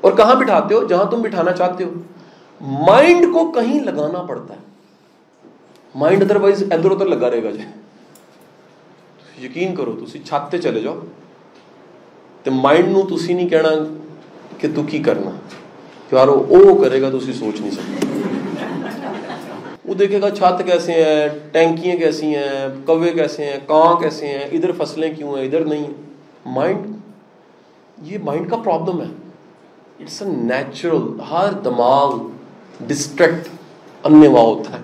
اور کہاں بٹھاتے ہو؟ جہاں تم بٹھانا چاہتے ہو. مائنڈ کو کہیں لگانا پڑتا ہے۔ مائنڈ ادر وائز ادھر ادھر لگا رہے گا جی۔ یقین کرو تھی چھاتے چلے جاؤ۔ تو مائنڈ نو تھی نہیں کہنا کہ تو کی کرنا۔ یار وہ کرے گا تو اسی سوچ نہیں سکتے۔ وہ دیکھے گا چھت کیسے ہیں، ٹینکیاں کیسی ہیں، کوے کیسے ہیں کان کیسے ہیں، ادھر فصلیں کیوں ہیں، ادھر نہیں۔ مائنڈ یہ مائنڈ کا پرابلم ہے۔ اٹس اے نیچرل ہر دماغ ڈسٹریکٹ اننے وا ہوتا ہے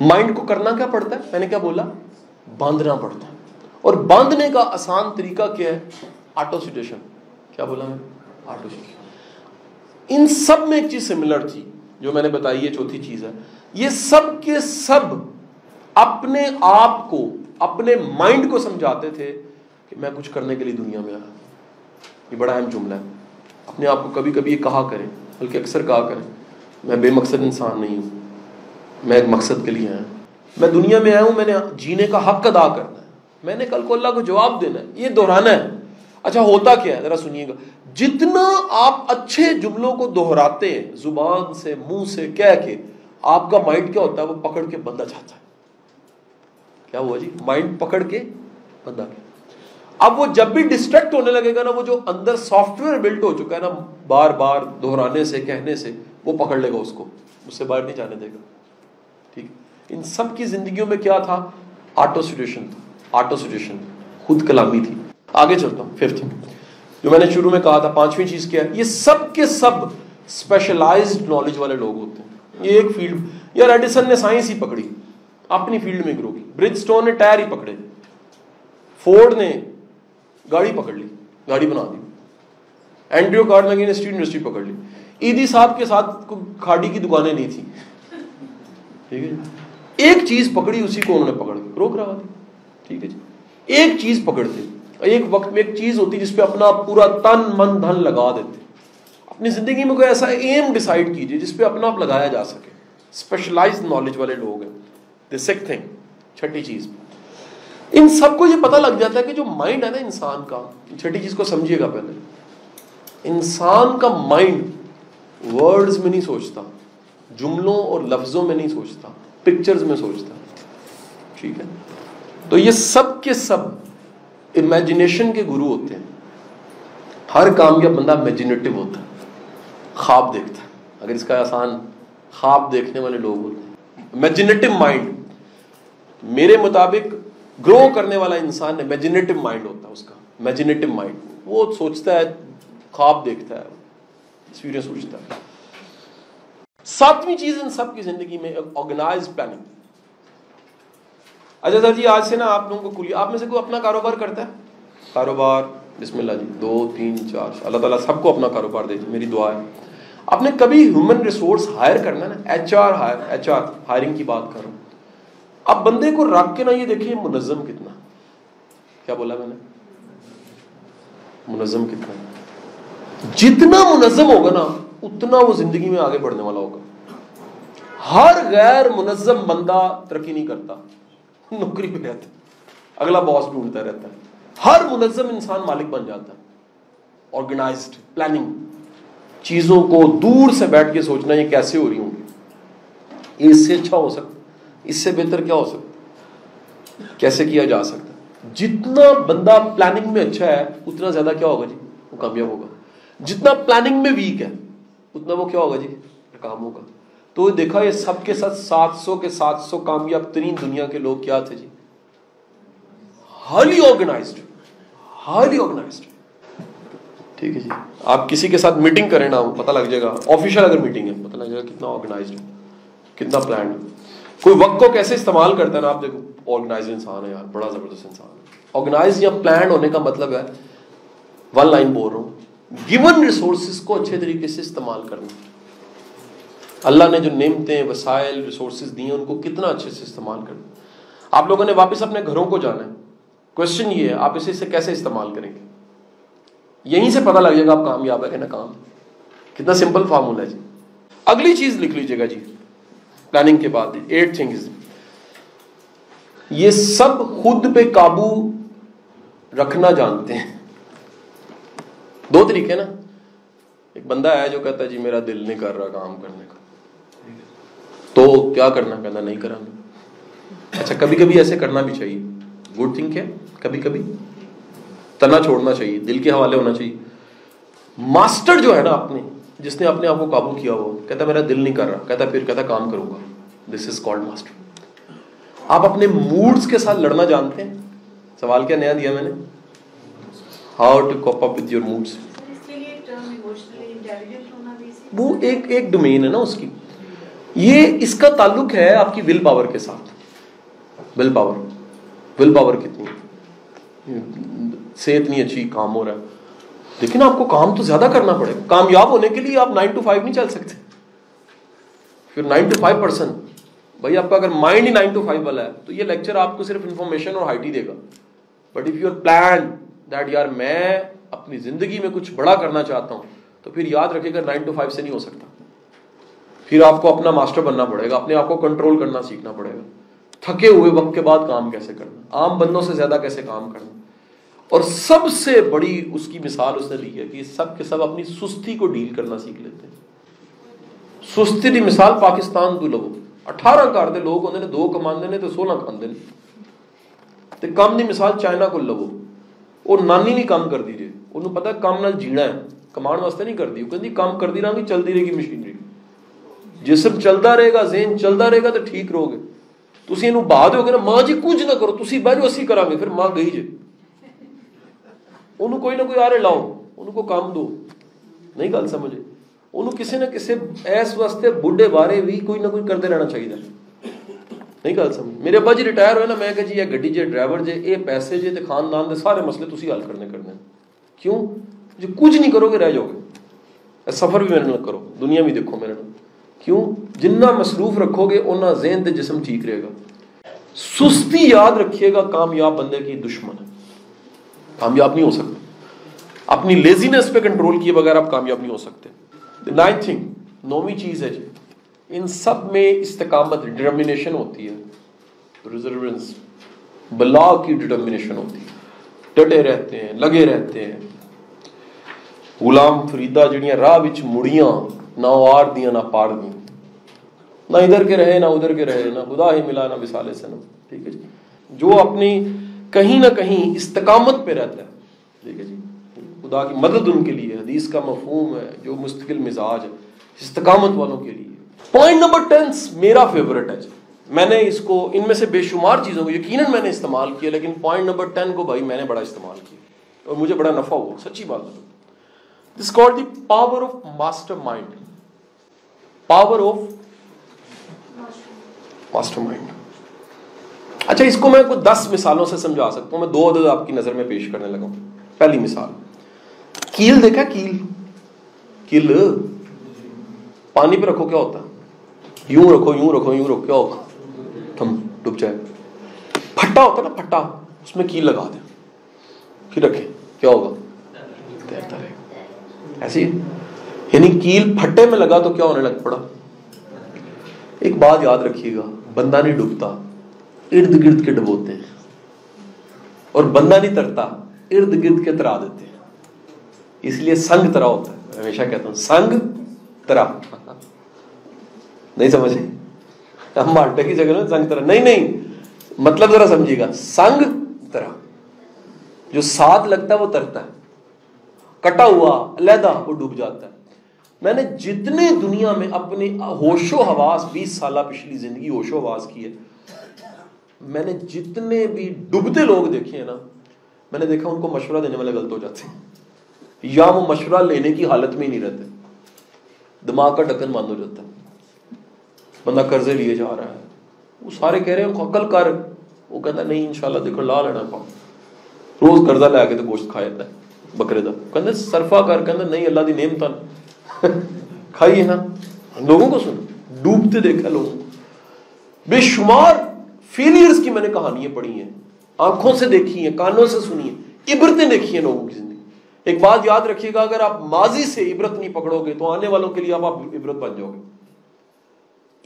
مائنڈ کو کرنا کیا پڑتا ہے میں نے کیا بولا باندھنا پڑتا ہے اور باندھنے کا آسان طریقہ کیا ہے آٹو سیٹیشن کیا بولا میں آٹو سیٹیشن ان سب میں ایک چیز سملر تھی جو میں نے بتائی ہے چوتھی چیز ہے یہ سب کے سب اپنے آپ کو اپنے مائنڈ کو سمجھاتے تھے کہ میں کچھ کرنے کے لیے دنیا میں آیا یہ بڑا اہم جملہ ہے اپنے آپ کو کبھی کبھی یہ کہا کریں بلکہ اکثر کہا کریں میں بے مقصد انسان نہیں ہوں، میں ایک مقصد کے لیے آیا۔ میں دنیا میں آیا ہوں، میں نے جینے کا حق ادا کرنا ہے۔ میں نے کل کو اللہ کو جواب دینا ہے، یہ دہرانا ہے۔ اچھا ہوتا کیا ہے؟ ذرا سنیے گا۔ جتنا آپ اچھے جملوں کو دہراتے ہیں، زبان سے، منہ سے، کہہ کے، آپ کا مائنڈ کیا ہوتا ہے؟ وہ پکڑ کے بندہ چاہتا ہے۔ کیا ہوا جی؟ مائنڈ پکڑ کے بندہ۔ اب وہ جب بھی ڈسٹریکٹ ہونے لگے گا نا، وہ جو اندر سافٹ ویئر بلٹ ہو چکا ہے نا بار بار دہرانے سے، کہنے سے وہ پکڑ لے گا اس کو، اس سے باہر نہیں جانے دے گا۔ ٹھیک۔ ان سب کی زندگیوں میں کیا تھا؟ آٹو سچویشن آٹو سچویشن خود کلامی تھی۔ آگے چلتا ہوں۔ ففتھ جو میں نے شروع میں کہا تھا، پانچویں چیز کیا ہے؟ یہ سب کے سب اسپیشلائزڈ نالج والے لوگ ہوتے ہیں۔ یہ ایک فیلڈ یار ایڈیسن نے سائنس ہی پکڑی۔ اپنی فیلڈ میں گرو کی۔ برج اسٹون نے ٹائر ہی پکڑے۔ فورڈ نے گاڑی پکڑ لی۔ گاڑی بنا دی۔ اینڈریو کارڈ لگی نے اسٹریٹ انڈسٹری پکڑ لی۔ ایدی صاحب کے ساتھ کھاڑی کی دکانیں نہیں تھیں۔ ٹھیک ہے جی۔ ایک چیز پکڑی اسی کو انہوں نے پکڑ روک رہا دی ٹھیک ہے جی۔ ایک چیز پکڑتے۔ ایک وقت میں ایک چیز ہوتی جس پہ اپنا پورا تن من دھن لگا دیتے۔ اپنی زندگی میں کوئی ایسا ایم ڈیسائیڈ کیجیے جس پہ اپنا آپ لگایا جا سکے۔ اسپیشلائز نالج والے لوگ ہیں۔ دا سکھ تھنگ چھٹی چیز۔ ان سب کو یہ پتہ لگ جاتا ہے کہ جو مائنڈ ہے نا انسان کا، چھٹی چیز کو سمجھیے گا پہلے۔ انسان کا مائنڈ ورڈز میں نہیں سوچتا، جملوں اور لفظوں میں نہیں سوچتا پکچرز میں سوچتا۔ ٹھیک ہے؟ تو یہ سب کے سب امیجنیشن کے گرو ہوتے ہیں۔ ہر کام کا بندہ امیجنیٹو ہوتا ہے، خواب دیکھتا ہے۔ اگر اس کا آسان خواب دیکھنے والے لوگ ہوتے ہیں۔ امیجنیٹو مائنڈ میرے مطابق گرو کرنے والا انسان امیجنیٹو مائنڈ ہوتا ہے اس کا۔ امیجنیٹو مائنڈ وہ سوچتا ہے خواب دیکھتا ہے ایکسپیرئنس سوچتا ہے۔ ساتویں چیز ان سب کی زندگی میں آرگنائز پلاننگ اچھا سر جی آج سے نا آپ لوگوں کو کھلی۔ آپ میں سے کوئی اپنا کاروبار کرتا ہے؟ کاروبار، بسم اللہ جی دو، تین، چار۔ اللہ تعالیٰ سب کو اپنا کاروبار دے۔ میری دعا ہے۔ آپ نے کبھی ہیومن ریسورس ہائر کرنا نا؟ H R hire H R hiring کی بات کر رہا ہوں۔ اب بندے کو رکھ کے نا یہ دیکھیے منظم کتنا۔ کیا بولا میں نے؟ منظم کتنا۔ جتنا منظم ہوگا نا، اتنا وہ زندگی میں آگے بڑھنے والا ہوگا۔ ہر غیر منظم بندہ ترقی نہیں کرتا۔ نوکری پہ رہتا اگلا باس ڈھونڈتا رہتا ہے۔ ہر منظم انسان مالک بن جاتا ہے۔ آرگنائزڈ پلاننگ چیزوں کو دور سے بیٹھ کے سوچنا یہ کیسے ہو رہی ہوں گی؟ اس سے اچھا ہو سکتا اس سے بہتر کیا ہو سکتا کیسے کیا جا سکتا جتنا بندہ پلاننگ میں اچھا ہے، اتنا زیادہ کیا ہوگا جی؟ وہ کامیاب ہوگا۔ جتنا پلاننگ میں ویک ہے، اتنا وہ کیا ہوگا جی؟ کام ہوگا۔ تو دیکھا، یہ سب کے ساتھ سات سو کے سات سو کامیاب ترین دنیا کے لوگ کیا تھے جی؟ ہائیلی آرگنائزڈ ہائیلی آرگنائزڈ ٹھیک ہے جی۔ آپ کسی کے ساتھ میٹنگ کریں نا، پتہ لگ جائے گا۔ آفیشیل اگر میٹنگ ہے، پتہ لگ جائے گا کتنا آرگنائزڈ کتنا پلانڈ کوئی وقت کو کیسے استعمال کرتا ہے نا، آپ دیکھو آرگنائز انسان ہے یار، بڑا زبردست انسان ہے۔ آرگنائز یا پلانڈ ہونے کا مطلب ہے ون لائن بول رہا ہوں۔ گیون ریسورسز کو اچھے طریقے سے استعمال کرنا۔ اللہ نے جو نعمتیں، وسائل ریسورسز دی ہیں، ان کو کتنا اچھے سے استعمال کرنا۔ آپ لوگوں نے واپس اپنے گھروں کو جانا ہے۔ کوشچن یہ ہے، آپ اسے اسے کیسے استعمال کریں گے؟ یہیں سے پتہ لگ جائے گا آپ کامیاب ہے کہ ناکام۔ کتنا سمپل فارمولا ہے جی۔ اگلی چیز لکھ لیجیے گا جی۔ پلاننگ کے بعد۔ ایٹ تھنگز یہ سب خود پہ قابو رکھنا جانتے ہیں۔ دو طریقے نا۔ ایک بندہ ہے جو کہتا ہے جی میرا دل نہیں کر رہا کام کرنے کا۔ تو کیا کرنا؟ کہنا نہیں کرانا اچھا کبھی کبھی ایسے کرنا بھی چاہیے۔ گڈ تھنگ کیا؟ کبھی کبھی تنا چھوڑنا چاہیے، دل کے حوالے ہونا چاہیے۔ ماسٹر جو ہے نا اپنے جس نے اپنے آپ کو قابو کیا ہو کہتا میرا دل نہیں کر رہا۔ کہتا پھر کہتا کام کروں گا۔ دس از کالڈ ماسٹر آپ اپنے موڈس کے ساتھ لڑنا جانتے ہیں؟ سوال کیا، نیا دیا میں نے؟ How to cope up with your moods وہ ایک ایک ڈومین ہے نا اس کی۔ یہ اس کا تعلق ہے آپ کی ول پاور کے ساتھ۔ ول پاور ول پاور کتنی صحت نہیں اچھی، کام ہو رہا ہے۔ لیکن آپ کو کام تو زیادہ کرنا پڑے۔ گا کامیاب ہونے کے لیے آپ نائن ٹو فائیو نہیں چل سکتے۔ پھر نائن ٹو فائیو پرسینٹ بھائی آپ کا اگر مائنڈ ہی نائن ٹو فائیو والا ہے، تو یہ لیکچر آپ کو صرف انفارمیشن اور ہائٹ ہی دے گا۔ But if your plan that یار میں اپنی زندگی میں کچھ بڑا کرنا چاہتا ہوں تو پھر یاد رکھے گا نائن ٹو فائیو سے نہیں ہو سکتا پھر آپ کو اپنا ماسٹر بننا پڑے گا اپنے آپ کو کنٹرول کرنا سیکھنا پڑے گا تھکے ہوئے وقت کے بعد کام کیسے کرنا عام بندوں سے زیادہ کیسے کام کرنا اور سب سے بڑی اس کی مثال اس نے لی ہے کہ سب کے سب اپنی سستی کو ڈیل کرنا سیکھ لیتے ہیں. سستی کی مثال پاکستان تو لوگ اٹھارہ کار دے لوگ ہوندے نے، دو کماندے نے تو سولہ کھاندے نے. تے کم دی مثال چائنا کو لو. وہ نانی نہیں کام کر دی جی انہوں پتا کام نال جینا ہے کمان واسطے نہیں کر دی وہ کہندی کام کر دی رہا چلتی رہے گی مشینری جسم چلتا رہے گا ذہن چلتا رہے گا تو ٹھیک رہو گے تھی یہ بہا دو گے نا ماں جی کچھ نہ کرو تھی بہ جاؤ اسی کرا گے پھر ماں گئی جی انہوں کوئی نہ کوئی آرے لاؤ انہوں کو کام دو نہیں گل سمجھے انہوں کسی نہ کسی ایس واسطے نہیں گل سمجھ میرے ابا جی ریٹائر ہوئے نا میں کہ جی یہ گڈی جے ڈرائیور جے یہ پیسے جے تے خاندان دے سارے مسئلے تسی حل کرنے کرنے کیوں جو کچھ نہیں کرو گے رہ جاؤ گے سفر بھی میرے نال کرو دنیا بھی دیکھو میرے نال کیوں جنہ مصروف رکھو گے ذہن تے جسم ٹھیک رہے گا سستی یاد رکھیے گا کامیاب بندے کی دشمن ہے کامیاب نہیں ہو سکتا اپنی لیزینس پہ کنٹرول کیے بغیر آپ کامیاب نہیں ہو سکتے نائن تھنگ نویں چیز ہے جی ان سب میں استقامت ڈٹرمنیشن ہوتی ہے. ریزروینس بلا کی ڈٹرمنیشن ہوتی ہے. ڈٹے رہتے ہیں، لگے رہتے ہیں. غلام فریدا جڑیاں راہ بچ مڑیاں، نہ آر دیا نہ پار دیا نہ ادھر کے رہے، نہ ادھر کے رہے، نہ خدا ہی ملا، نہ مثال سے ٹھیک ہے جی؟ جو اپنی کہیں نہ کہیں استقامت پہ رہتا ہے. ٹھیک ہے جی؟ خدا کی مدد ان کے لیے، حدیث کا مفہوم ہے، جو مستقل مزاج ہے، استقامت والوں کے لیے. پوائنٹ نمبر ٹین میرا فیورٹ ہے جی میں نے اس کو ان میں سے بے شمار چیزوں کو یقیناً میں نے استعمال کیا لیکن پوائنٹ نمبر ٹین کو بھائی میں نے بڑا استعمال کیا اور مجھے بڑا نفع ہوا سچی بات بتاؤ this call the power of mastermind power of mastermind اچھا اس کو میں کوئی دس مثالوں سے سمجھا سکتا ہوں میں دو عدد آپ کی نظر میں پیش کرنے لگا ہوں پہلی مثال کیل دیکھا کیل کیل پانی پہ رکھو کیا ہوتا ہے یوں رکھو یوں رکھو یوں رکھو کیا ہوگا تم ڈب جائے پھٹا ہوتا نا پھٹا اس میں کیل لگا دیں پھر رکھے کیا ہوگا تیرتا رہے گا ایسی یعنی کیل پھٹے میں لگا تو کیا ہونے لگ پڑا ایک بات یاد رکھیے گا بندہ نہیں ڈوبتا ارد گرد کے ڈبوتے ہیں اور بندہ نہیں ترتا ارد گرد کے ترا دیتے ہیں اس لیے سنگ ترا ہوتا ہے ہمیشہ کہتا ہوں سنگ ترا نہیں سمجھے؟ ہم مالٹے کی جگہ سنگ ترا نہیں نہیں مطلب ذرا سمجھیے گا۔ سنگ ترا جو ساتھ لگتا ہے وہ ترتا ہے۔ کٹا ہوا، علیحدہ وہ ڈوب جاتا ہے۔ میں نے جتنے دنیا میں اپنی ہوش و حواس، بیس سالہ پچھلی زندگی ہوش و حواس کی ہے، میں نے جتنے بھی ڈوبتے لوگ دیکھے ہیں نا، میں نے دیکھا ان کو مشورہ دینے والے غلط ہو جاتے ہیں۔ یا وہ مشورہ لینے کی حالت میں ہی نہیں رہتے۔ دماغ کا ڈکن بند ہو جاتا ہے۔ بندہ قرضے لیے جا رہا ہے۔ وہ سارے کہہ رہے ہیں عقل کر۔ وہ کہتا ہے، نہیں، انشاءاللہ دیکھو، لا لینا پاؤں۔ روز قرضہ لے کے تو گوشت کھا جاتا ہے، بکرے دا۔ کہتے سرفا کر کہتے نہیں، اللہ دی نیم تن *laughs* کھائیے نا۔ لوگوں کو سن ڈوبتے دیکھا لوگوں بے شمار فیلئرز کی میں نے کہانیاں پڑھی ہیں۔ آنکھوں سے دیکھی ہیں، کانوں سے سنی ہیں۔ عبرتیں دیکھی ہیں لوگوں کی زندگی۔ ایک بات یاد رکھیے گا، اگر آپ ماضی سے عبرت نہیں پکڑو گے، تو آنے والوں کے لیے آپ عبرت بن جاؤ گے۔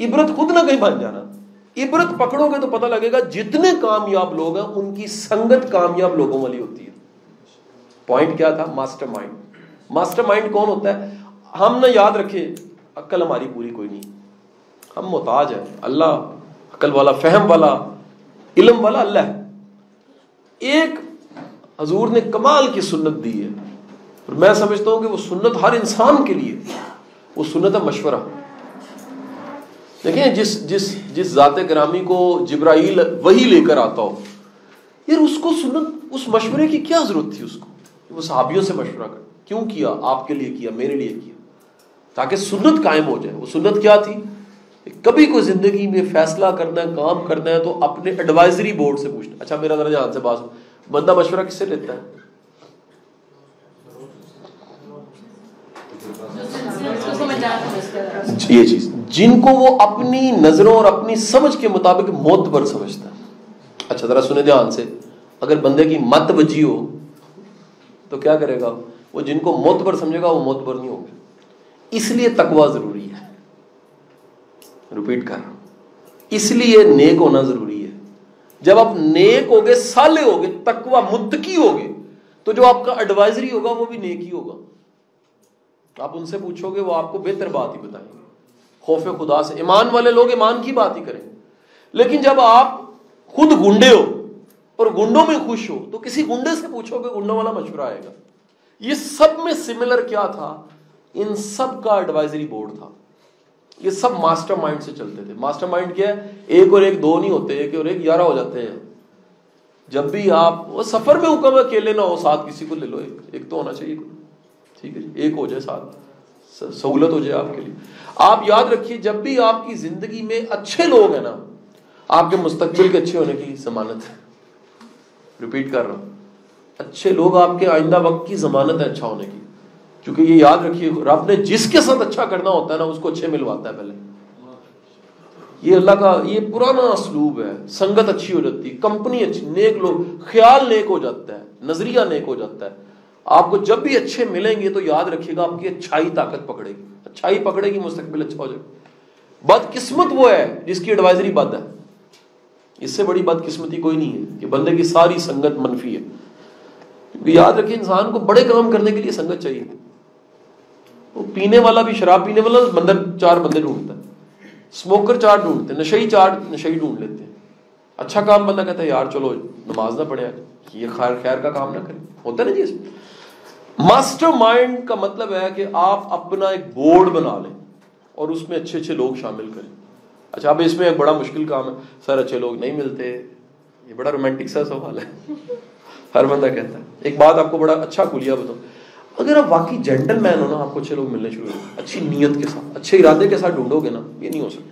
عبرت خود نہ کہیں بن جانا۔ عبرت پکڑو گے تو پتہ لگے گا جتنے کامیاب لوگ ہیں، ان کی سنگت کامیاب لوگوں والی ہوتی ہے۔ پوائنٹ کیا تھا؟ ماسٹر مائنڈ ماسٹر مائنڈ کون ہوتا ہے؟ ہم نہ یاد رکھے، عقل ہماری پوری کوئی نہیں۔ ہم محتاج ہیں۔ اللہ عقل والا، فہم والا، علم والا اللہ ہے۔ ایک حضور نے کمال کی سنت دی ہے۔ اور میں سمجھتا ہوں کہ وہ سنت ہر انسان کے لیے، وہ سنت ہے مشورہ۔ دیکھیں جس جس جس ذات گرامی کو جبرائیل وہی لے کر آتا ہو یار اس کو سنت اس مشورے کی کیا ضرورت تھی اس کو؟ وہ صحابیوں سے مشورہ کر کیوں کیا؟ آپ کے لیے کیا میرے لیے کیا؟ تاکہ سنت قائم ہو جائے۔ وہ سنت کیا تھی؟ کبھی کوئی زندگی میں فیصلہ کرنا ہے کام کرنا ہے تو اپنے ایڈوائزری بورڈ سے پوچھنا۔ اچھا میرا ذرا جان سے بات بندہ مشورہ کس سے لیتا ہے؟ یہ چیز۔ جن کو وہ اپنی نظروں اور اپنی سمجھ کے مطابق موت پر سمجھتا ہے۔ اچھا ذرا سنے دھیان سے۔ اگر بندے کی مت بجی ہو، تو کیا کرے گا؟ وہ جن کو موت پر سمجھے گا، وہ موت پر نہیں ہوگا اس لیے تقوا ضروری ہے۔ ریپیٹ کر رہا ہوں۔ اس لیے نیک ہونا ضروری ہے۔ جب آپ نیک ہوگے سالے ہوگے تقوا متقی ہوگے، تو جو آپ کا ایڈوائزری ہوگا، وہ بھی نیک ہی ہوگا۔ آپ ان سے پوچھو گے، وہ آپ کو بہتر بات ہی بتائیں گے۔ خوف خدا سے۔ ایمان والے لوگ ایمان کی بات ہی کریں۔ لیکن جب آپ خود گنڈے ہو اور گنڈوں میں خوش ہو، تو کسی گنڈے سے پوچھو گے گنڈوں والا مشورہ آئے گا۔ یہ سب میں سملر کیا تھا؟ ان سب کا ایڈوائزری بورڈ تھا۔ یہ سب ماسٹر مائنڈ سے چلتے تھے۔ ماسٹر مائنڈ کیا ہے؟ ایک اور ایک دو نہیں ہوتے، ایک اور ایک گیارہ ہو جاتے ہیں۔ جب بھی آپ، وہ سفر میں حکم اکیلے نہ ہو، ساتھ کسی کو لے لو، ایک ایک تو ہونا چاہیے۔ ٹھیک ہے جی ایک ہو جائے ساتھ۔ سہولت ہو جائے آپ کے لیے۔ آپ یاد رکھیے، جب بھی آپ کی زندگی میں اچھے لوگ ہیں نا، آپ کے مستقبل کے اچھے ہونے کی ضمانت ہے۔ ریپیٹ کر رہا ہوں۔ اچھے لوگ آپ کے آئندہ وقت کی ضمانت ہے اچھا ہونے کی۔ کیونکہ یہ یاد رکھیے، رب نے جس کے ساتھ اچھا کرنا ہوتا ہے نا، اس کو اچھے ملواتا ہے پہلے۔ یہ اللہ کا، یہ پرانا اسلوب ہے۔ سنگت اچھی ہو جاتی ہے کمپنی اچھی، نیک لوگ، خیال نیک ہو جاتا ہے، نظریہ نیک ہو جاتا ہے۔ آپ کو جب بھی اچھے ملیں گے تو یاد رکھیے گا، آپ کی اچھائی طاقت پکڑے گی۔ اچھائی پکڑے گی، مستقبل اچھا ہو جائے گا۔ بد قسمت وہ ہے جس کی ایڈوائزری بد ہے۔ اس سے بڑی بد قسمتی کوئی نہیں ہے کہ بندے کی ساری سنگت منفی ہے۔ کیونکہ یاد رکھیے، انسان کو بڑے کام کرنے کے لیے سنگت چاہیے۔ وہ پینے والا بھی شراب پینے والا بندر، چار بندے ڈھونڈتا ہے۔ اسموکر چار ڈھونڈتے ہیں، نشئی چار، نشئی ڈھونڈ لیتے ہیں۔ اچھا کام بندہ کہتا ہے، یار چلو نماز نہ پڑھے، یہ خیر خیر کا کام نہ کرے۔ ہوتا ہے نا جی اس میں۔ ماسٹر مائنڈ کا مطلب ہے کہ آپ اپنا ایک بورڈ بنا لیں اور اس میں اچھے اچھے لوگ شامل کریں۔ اچھا اب اس میں ایک بڑا مشکل کام ہے۔ سر، اچھے لوگ نہیں ملتے۔ یہ بڑا رومانٹک سا سوال ہے۔ ہر بندہ کہتا ہے۔ ایک بات آپ کو بڑا اچھا کھولیا بتاؤ اگر آپ واقعی جینٹل مین ہو نا، آپ کو اچھے لوگ ملنے شروع ہو اچھی نیت کے ساتھ، اچھے ارادے کے ساتھ ڈھونڈو گے نا، یہ نہیں ہو سکتا۔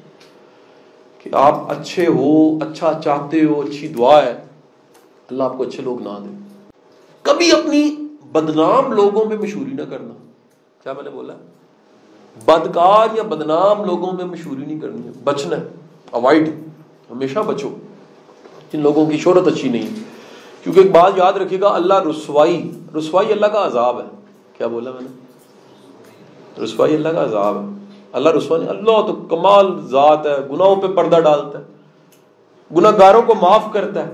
کہ آپ اچھے ہو اچھا چاہتے ہو، اچھی دعا ہے، اللہ آپ کو اچھے لوگ نہ دے۔ کبھی اپنی بدنام لوگوں میں مشہوری نہ کرنا۔ کیا میں نے بولا؟ بدکار یا بدنام لوگوں میں مشہوری نہیں کرنی ہے۔ بچنا ہے۔ اوائڈ ہمیشہ بچو۔ جن لوگوں کی شہرت اچھی نہیں۔ کیونکہ ایک بات یاد رکھے گا، اللہ رسوائی رسوائی اللہ کا عذاب ہے۔ کیا بولا میں نے؟ رسوائی اللہ کا عذاب ہے۔ اللہ رسوائی اللہ تو کمال ذات ہے، گناہوں پہ پردہ ڈالتا ہے۔ گناہ گاروں کو معاف کرتا ہے۔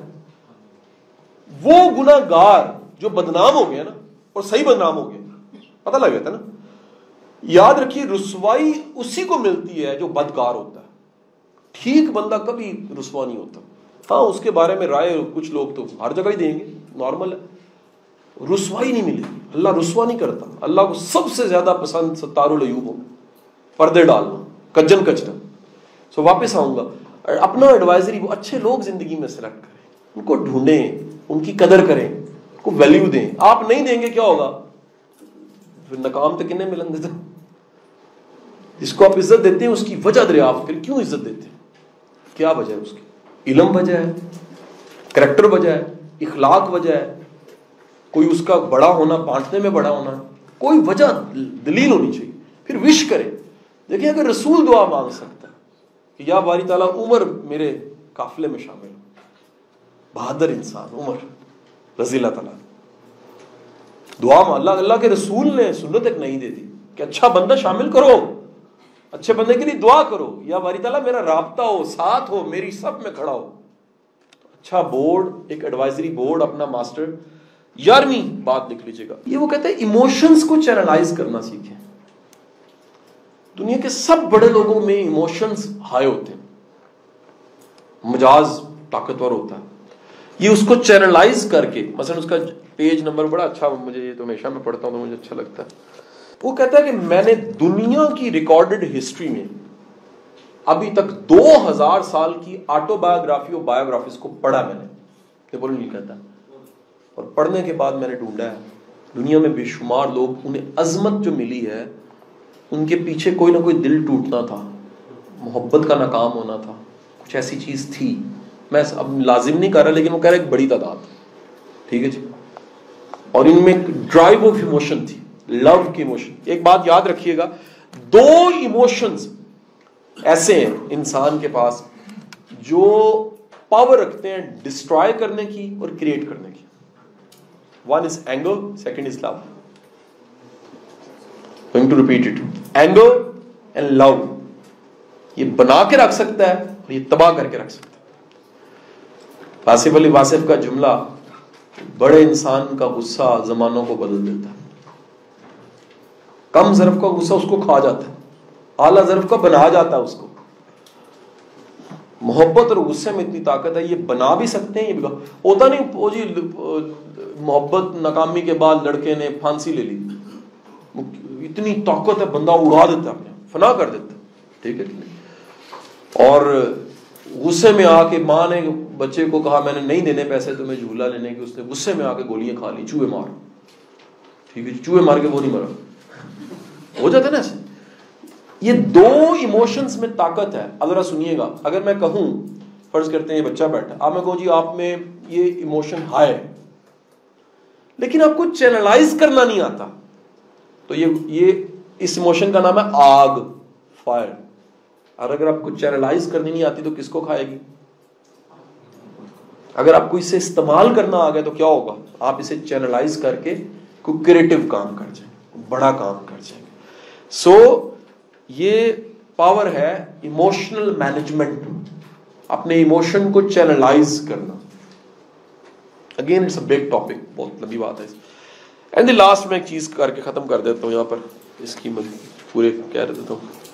وہ گناہ گار جو بدنام ہو گیا نا اور صحیح بدنام ہو گیا پتہ لگ گیا تھا نا۔ یاد رکھیے، رسوائی اسی کو ملتی ہے جو بدکار ہوتا ہے۔ ٹھیک بندہ کبھی رسوا نہیں ہوتا۔ ہاں اس کے بارے میں رائے کچھ لوگ تو ہر جگہ ہی دیں گے، نارمل ہے۔ رسوائی نہیں ملے۔ اللہ رسوا نہیں کرتا۔ اللہ کو سب سے زیادہ پسند ستار العیوب ہو پردے ڈالنا کجن کچرا۔ سو واپس آؤں گا۔ اپنا ایڈوائزری وہ اچھے لوگ زندگی میں سلیکٹ کریں۔ ان کو ڈھونڈیں، ان کی قدر کریں۔ کو ویلیو دیں۔ آپ نہیں دیں گے کیا ہوگا؟ پھر ناکام تو کنے ملیں گے جس کو آپ عزت دیتے ہیں، اس کی وجہ دریافت کریں کیوں عزت دیتے ہیں؟ کیا وجہ ہے اس کی؟ علم وجہ ہے کریکٹر وجہ ہے، اخلاق وجہ ہے۔ کوئی اس کا بڑا ہونا، بانٹنے میں بڑا ہونا، کوئی وجہ دلیل ہونی چاہیے۔ پھر وش کرے دیکھیں، اگر رسول دعا مانگ سکتا ہے کہ یا باری تعالیٰ عمر میرے قافلے میں شامل ہو۔ بہادر انسان، عمر، رضی اللہ تعالیٰ۔ دعا اللہ اللہ کے رسول نے سنت ایک نہیں دے دی کہ اچھا بندہ شامل کرو۔ اچھے بندے کے لیے دعا کرو۔ یا باری تعالیٰ میرا رابطہ ہو، ساتھ ہو، میری سب میں کھڑا ہو۔ اچھا بورڈ، ایک ایڈوائزری بورڈ اپنا ماسٹر، یارویں بات لکھ لیجیے گا۔ یہ وہ کہتے ہیں ایموشنس کو چینلائز کرنا سیکھیں۔ دنیا کے سب بڑے لوگوں میں ایموشنس ہائی ہوتے ہیں۔ مجاز طاقتور ہوتا ہے۔ یہ اس کو چینلائز کر کے، مثلا اس کا پیج نمبر بڑا اچھا مجھے یہ تو ہمیشہ میں پڑھتا ہوں تو مجھے اچھا لگتا ہے۔ وہ کہتا ہے کہ میں نے دنیا کی ریکارڈڈ ہسٹری میں ابھی تک دو ہزار سال کی آٹو بایوگرافی اور بایوگرافیز کو پڑھا میں نے۔ بولو نہیں کہتا اور پڑھنے کے بعد میں نے ڈھونڈا ہے۔ دنیا میں بے شمار لوگ، انہیں عظمت جو ملی ہے، ان کے پیچھے کوئی نہ کوئی دل ٹوٹنا تھا۔ محبت کا ناکام ہونا تھا۔ کچھ ایسی چیز تھی۔ میں اب لازم نہیں کر رہا، لیکن وہ کہہ رہا ایک بڑی تعداد۔ ٹھیک ہے جی؟ اور ان میں ڈرائیو آف ایموشن تھی لو کی ایموشن ایک بات یاد رکھیے گا، دو ایموشنز ایسے ہیں انسان کے پاس جو پاور رکھتے ہیں ڈسٹروائے کرنے کی اور کریٹ کرنے کی. One is anger second is love to repeat it anger and love یہ بنا کے رکھ سکتا ہے اور یہ تباہ کر کے رکھ سکتا ہے۔ واصف علی واصف کا جملہ بڑے انسان کا غصہ زمانوں کو بدل دیتا ہے۔ کم ضرف کا غصہ اس کو کھا جاتا ہے، اعلیٰ ضرف کا بنا جاتا ہے اس کو۔ محبت اور غصے میں اتنی طاقت ہے، یہ بنا بھی سکتے ہیں، یہ ہوتا نہیں، وہ جی محبت ناکامی کے بعد لڑکے نے پھانسی لے لی۔ اتنی طاقت ہے، بندہ اڑا دیتا ہے فنا کر دیتا ٹھیک ہے۔ اور غصے میں آ کے ماں نے بچے کو کہا میں نے نہیں دینے پیسے تمہیں جھولا لینے کے، اس نے غصے میں آ کے گولیاں کھا لی چوہے مار۔ ٹھیک ہے جی، چوہے مار کے وہ نہیں مرا۔ ہو جاتا نا ایسے۔ یہ دو ایموشنز میں طاقت ہے۔ ذرا سنیے گا۔ اگر میں کہوں، فرض کرتے ہیں بچہ بیٹھا آپ میں کہوں جی آپ میں یہ ایموشن ہائے لیکن آپ کو چینلائز کرنا نہیں آتا۔ تو یہ یہ اس ایموشن کا نام ہے آگ فائر اور اگر آپ کو چینلائز کرنی نہیں آتی تو کس کو کھائے گی؟ اگر آپ کو اسے استعمال کرنا آ گیا تو کیا ہوگا؟ آپ اسے چینلائز کر کے کوئی کریٹو کام کر جائیں بڑا کام کر جائیں۔ سو یہ پاور ہے ایموشنل مینجمنٹ اپنے ایموشن کو چینلائز کرنا۔ Again it's a big topic بہت لمبی بات ہے۔ اینڈ دی لاسٹ میں ایک چیز کر کے ختم کر دیتا ہوں یہاں پر۔ اس کی پورے کہہ دیتا ہوں۔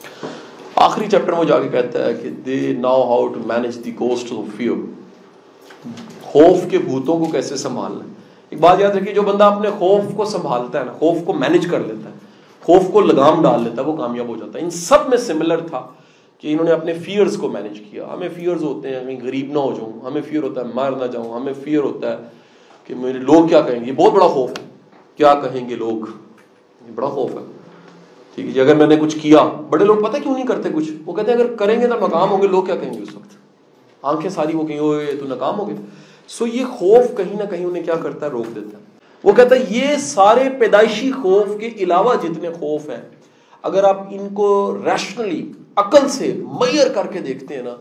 آخری چیپٹر میں جا کے کہتا ہے کہ they know how to manage the ghost of fear خوف کے بھوتوں کو کیسے سنبھالنا ایک بات یاد رکھیے، جو بندہ اپنے خوف کو سنبھالتا ہے نا، خوف کو مینج کر لیتا ہے، خوف کو لگام ڈال لیتا ہے، وہ کامیاب ہو جاتا ہے۔ ان سب میں سملر تھا کہ انہوں نے اپنے فیئرز کو مینج کیا۔ ہمیں فیئرز ہوتے ہیں، ہمیں غریب نہ ہو جاؤں، ہمیں فیئر ہوتا ہے مار نہ جاؤں، ہمیں فیئر ہوتا ہے کہ میرے لوگ کیا کہیں گے؟ یہ بہت بڑا خوف ہے۔ کیا کہیں گے لوگ؟ یہ بڑا خوف ہے۔ ٹھیک ہے جی اگر میں نے کچھ کیا، بڑے لوگ پتہ کیوں نہیں کرتے کچھ؟ وہ کہتے ہیں اگر کریں گے تو ناکام ہوں گے، لوگ کیا کہیں گے اس وقت؟ آنکھیں ساری وہ کہیں ہوئے تو ناکام ہو گئے سو یہ خوف کہیں نہ کہیں انہیں کیا کرتا ہے؟ روک دیتا ہے۔ وہ کہتا ہے یہ سارے پیدائشی خوف کے علاوہ جتنے خوف ہیں، اگر آپ ان کو ریشنلی عقل سے میئر کر کے دیکھتے ہیں نا،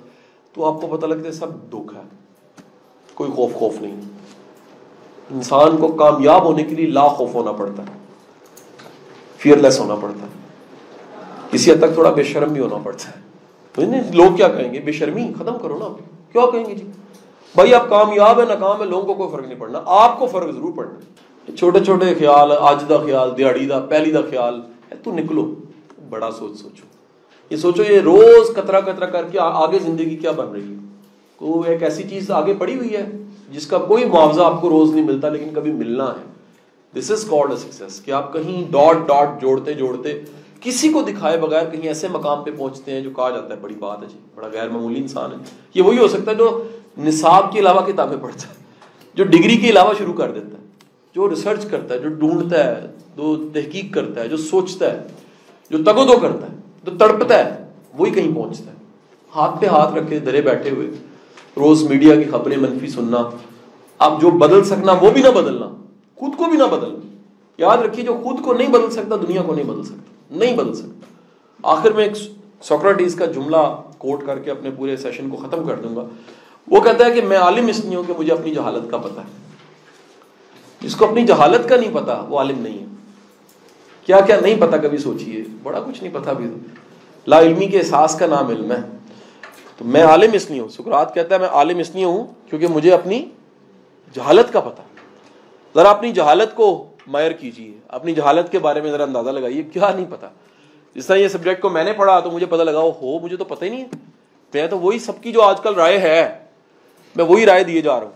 تو آپ کو پتہ لگتا ہے سب دکھ ہے۔ کوئی خوف خوف نہیں۔ انسان کو کامیاب ہونے کے لیے لا خوف ہونا پڑتا ہے۔ فیئر لیس ہونا پڑتا ہے۔ کسی حد تک تھوڑا بے شرم بھی ہونا پڑتا ہے۔ لوگ کیا کہیں گے؟ بے شرمی، ختم کرو نا کیا کہیں گے جی؟ بھائی، آپ کامیاب ہے ناکام ہے لوگوں کو کوئی فرق نہیں پڑنا۔ آپ کو فرق ضرور پڑنا چھوٹے چھوٹے خیال، آج دا خیال دیہڑی دا، پہلی دا خیال ہے، تو نکلو۔ بڑا سوچ سوچو۔ یہ سوچو، یہ روز کترا کترا کر کے آگے زندگی کیا بن رہی ہے۔ کو ایک ایسی چیز آگے پڑی ہوئی ہے جس کا کوئی معاوضہ آپ کو روز نہیں ملتا، لیکن کبھی ملنا ہے۔ دس از کالڈ اے سکسیس کہ آپ کہیں ڈاٹ ڈاٹ جوڑتے جوڑتے کسی کو دکھائے بغیر کہیں ایسے مقام پہ پہنچتے ہیں جو کہا جاتا ہے بڑی بات ہے جی بڑا غیر معمولی انسان ہے۔ یہ وہی ہو سکتا ہے جو نصاب کے علاوہ کتابیں پڑھتا ہے، جو ڈگری کے علاوہ شروع کر دیتا ہے، جو ریسرچ کرتا ہے، جو ڈھونڈتا ہے، جو تحقیق کرتا ہے، جو سوچتا ہے، جو تگ دو کرتا ہے، جو تڑپتا ہے، وہی کہیں پہنچتا ہے۔ ہاتھ پہ ہاتھ رکھے درے بیٹھے ہوئے، روز میڈیا کی خبریں، منفی سننا، اب جو بدل سکنا، وہ بھی نہ بدلنا، خود کو بھی نہ بدلنا۔ یاد رکھیے، جو خود کو نہیں بدل سکتا، دنیا کو نہیں بدل سکتا۔ نہیں بدل سکتا۔ آخر میں ایک سوکراٹیز کا جملہ کوٹ کر کے اپنے پورے سیشن کو ختم کر دوں گا۔ وہ کہتا ہے کہ میں عالم اس نہیں ہوں کہ مجھے اپنی جہالت کا پتہ ہے۔ جس کو اپنی جہالت کا نہیں پتا وہ عالم نہیں ہے۔ کیا کیا نہیں پتا کبھی سوچیے؟ بڑا کچھ نہیں پتا بھی۔ لا علمی کے احساس کا نام علم ہے۔ تو میں عالم اس لیے ہوں۔ سکرات کہتا ہے میں عالم اس لیے ہوں کیونکہ مجھے اپنی جہالت کا پتا ذرا اپنی جہالت کو مائر کیجیے، اپنی جہالت کے بارے میں ذرا اندازہ لگائیے، کیا نہیں پتا۔ جس طرح یہ سبجیکٹ کو میں نے پڑھا تو مجھے پتا لگا ہو مجھے تو پتہ ہی نہیں ہے۔ میں تو وہی سب کی جو آج کل رائے ہے، میں وہی رائے دیے جا رہا ہوں۔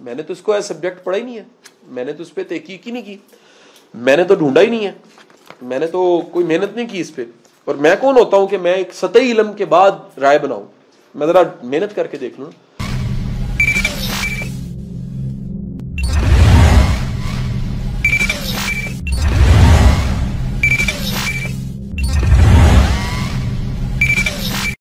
میں نے تو اس کو ایز سبجیکٹ پڑھا ہی نہیں ہے۔ میں نے تو اس پہ تحقیق ہی نہیں کی۔ میں نے تو ڈھونڈا ہی نہیں ہے۔ میں نے تو کوئی محنت نہیں کی اس پہ۔ اور میں کون ہوتا ہوں کہ میں ایک سطحی علم کے بعد رائے بناؤں؟ میں ذرا محنت کر کے دیکھ لوں۔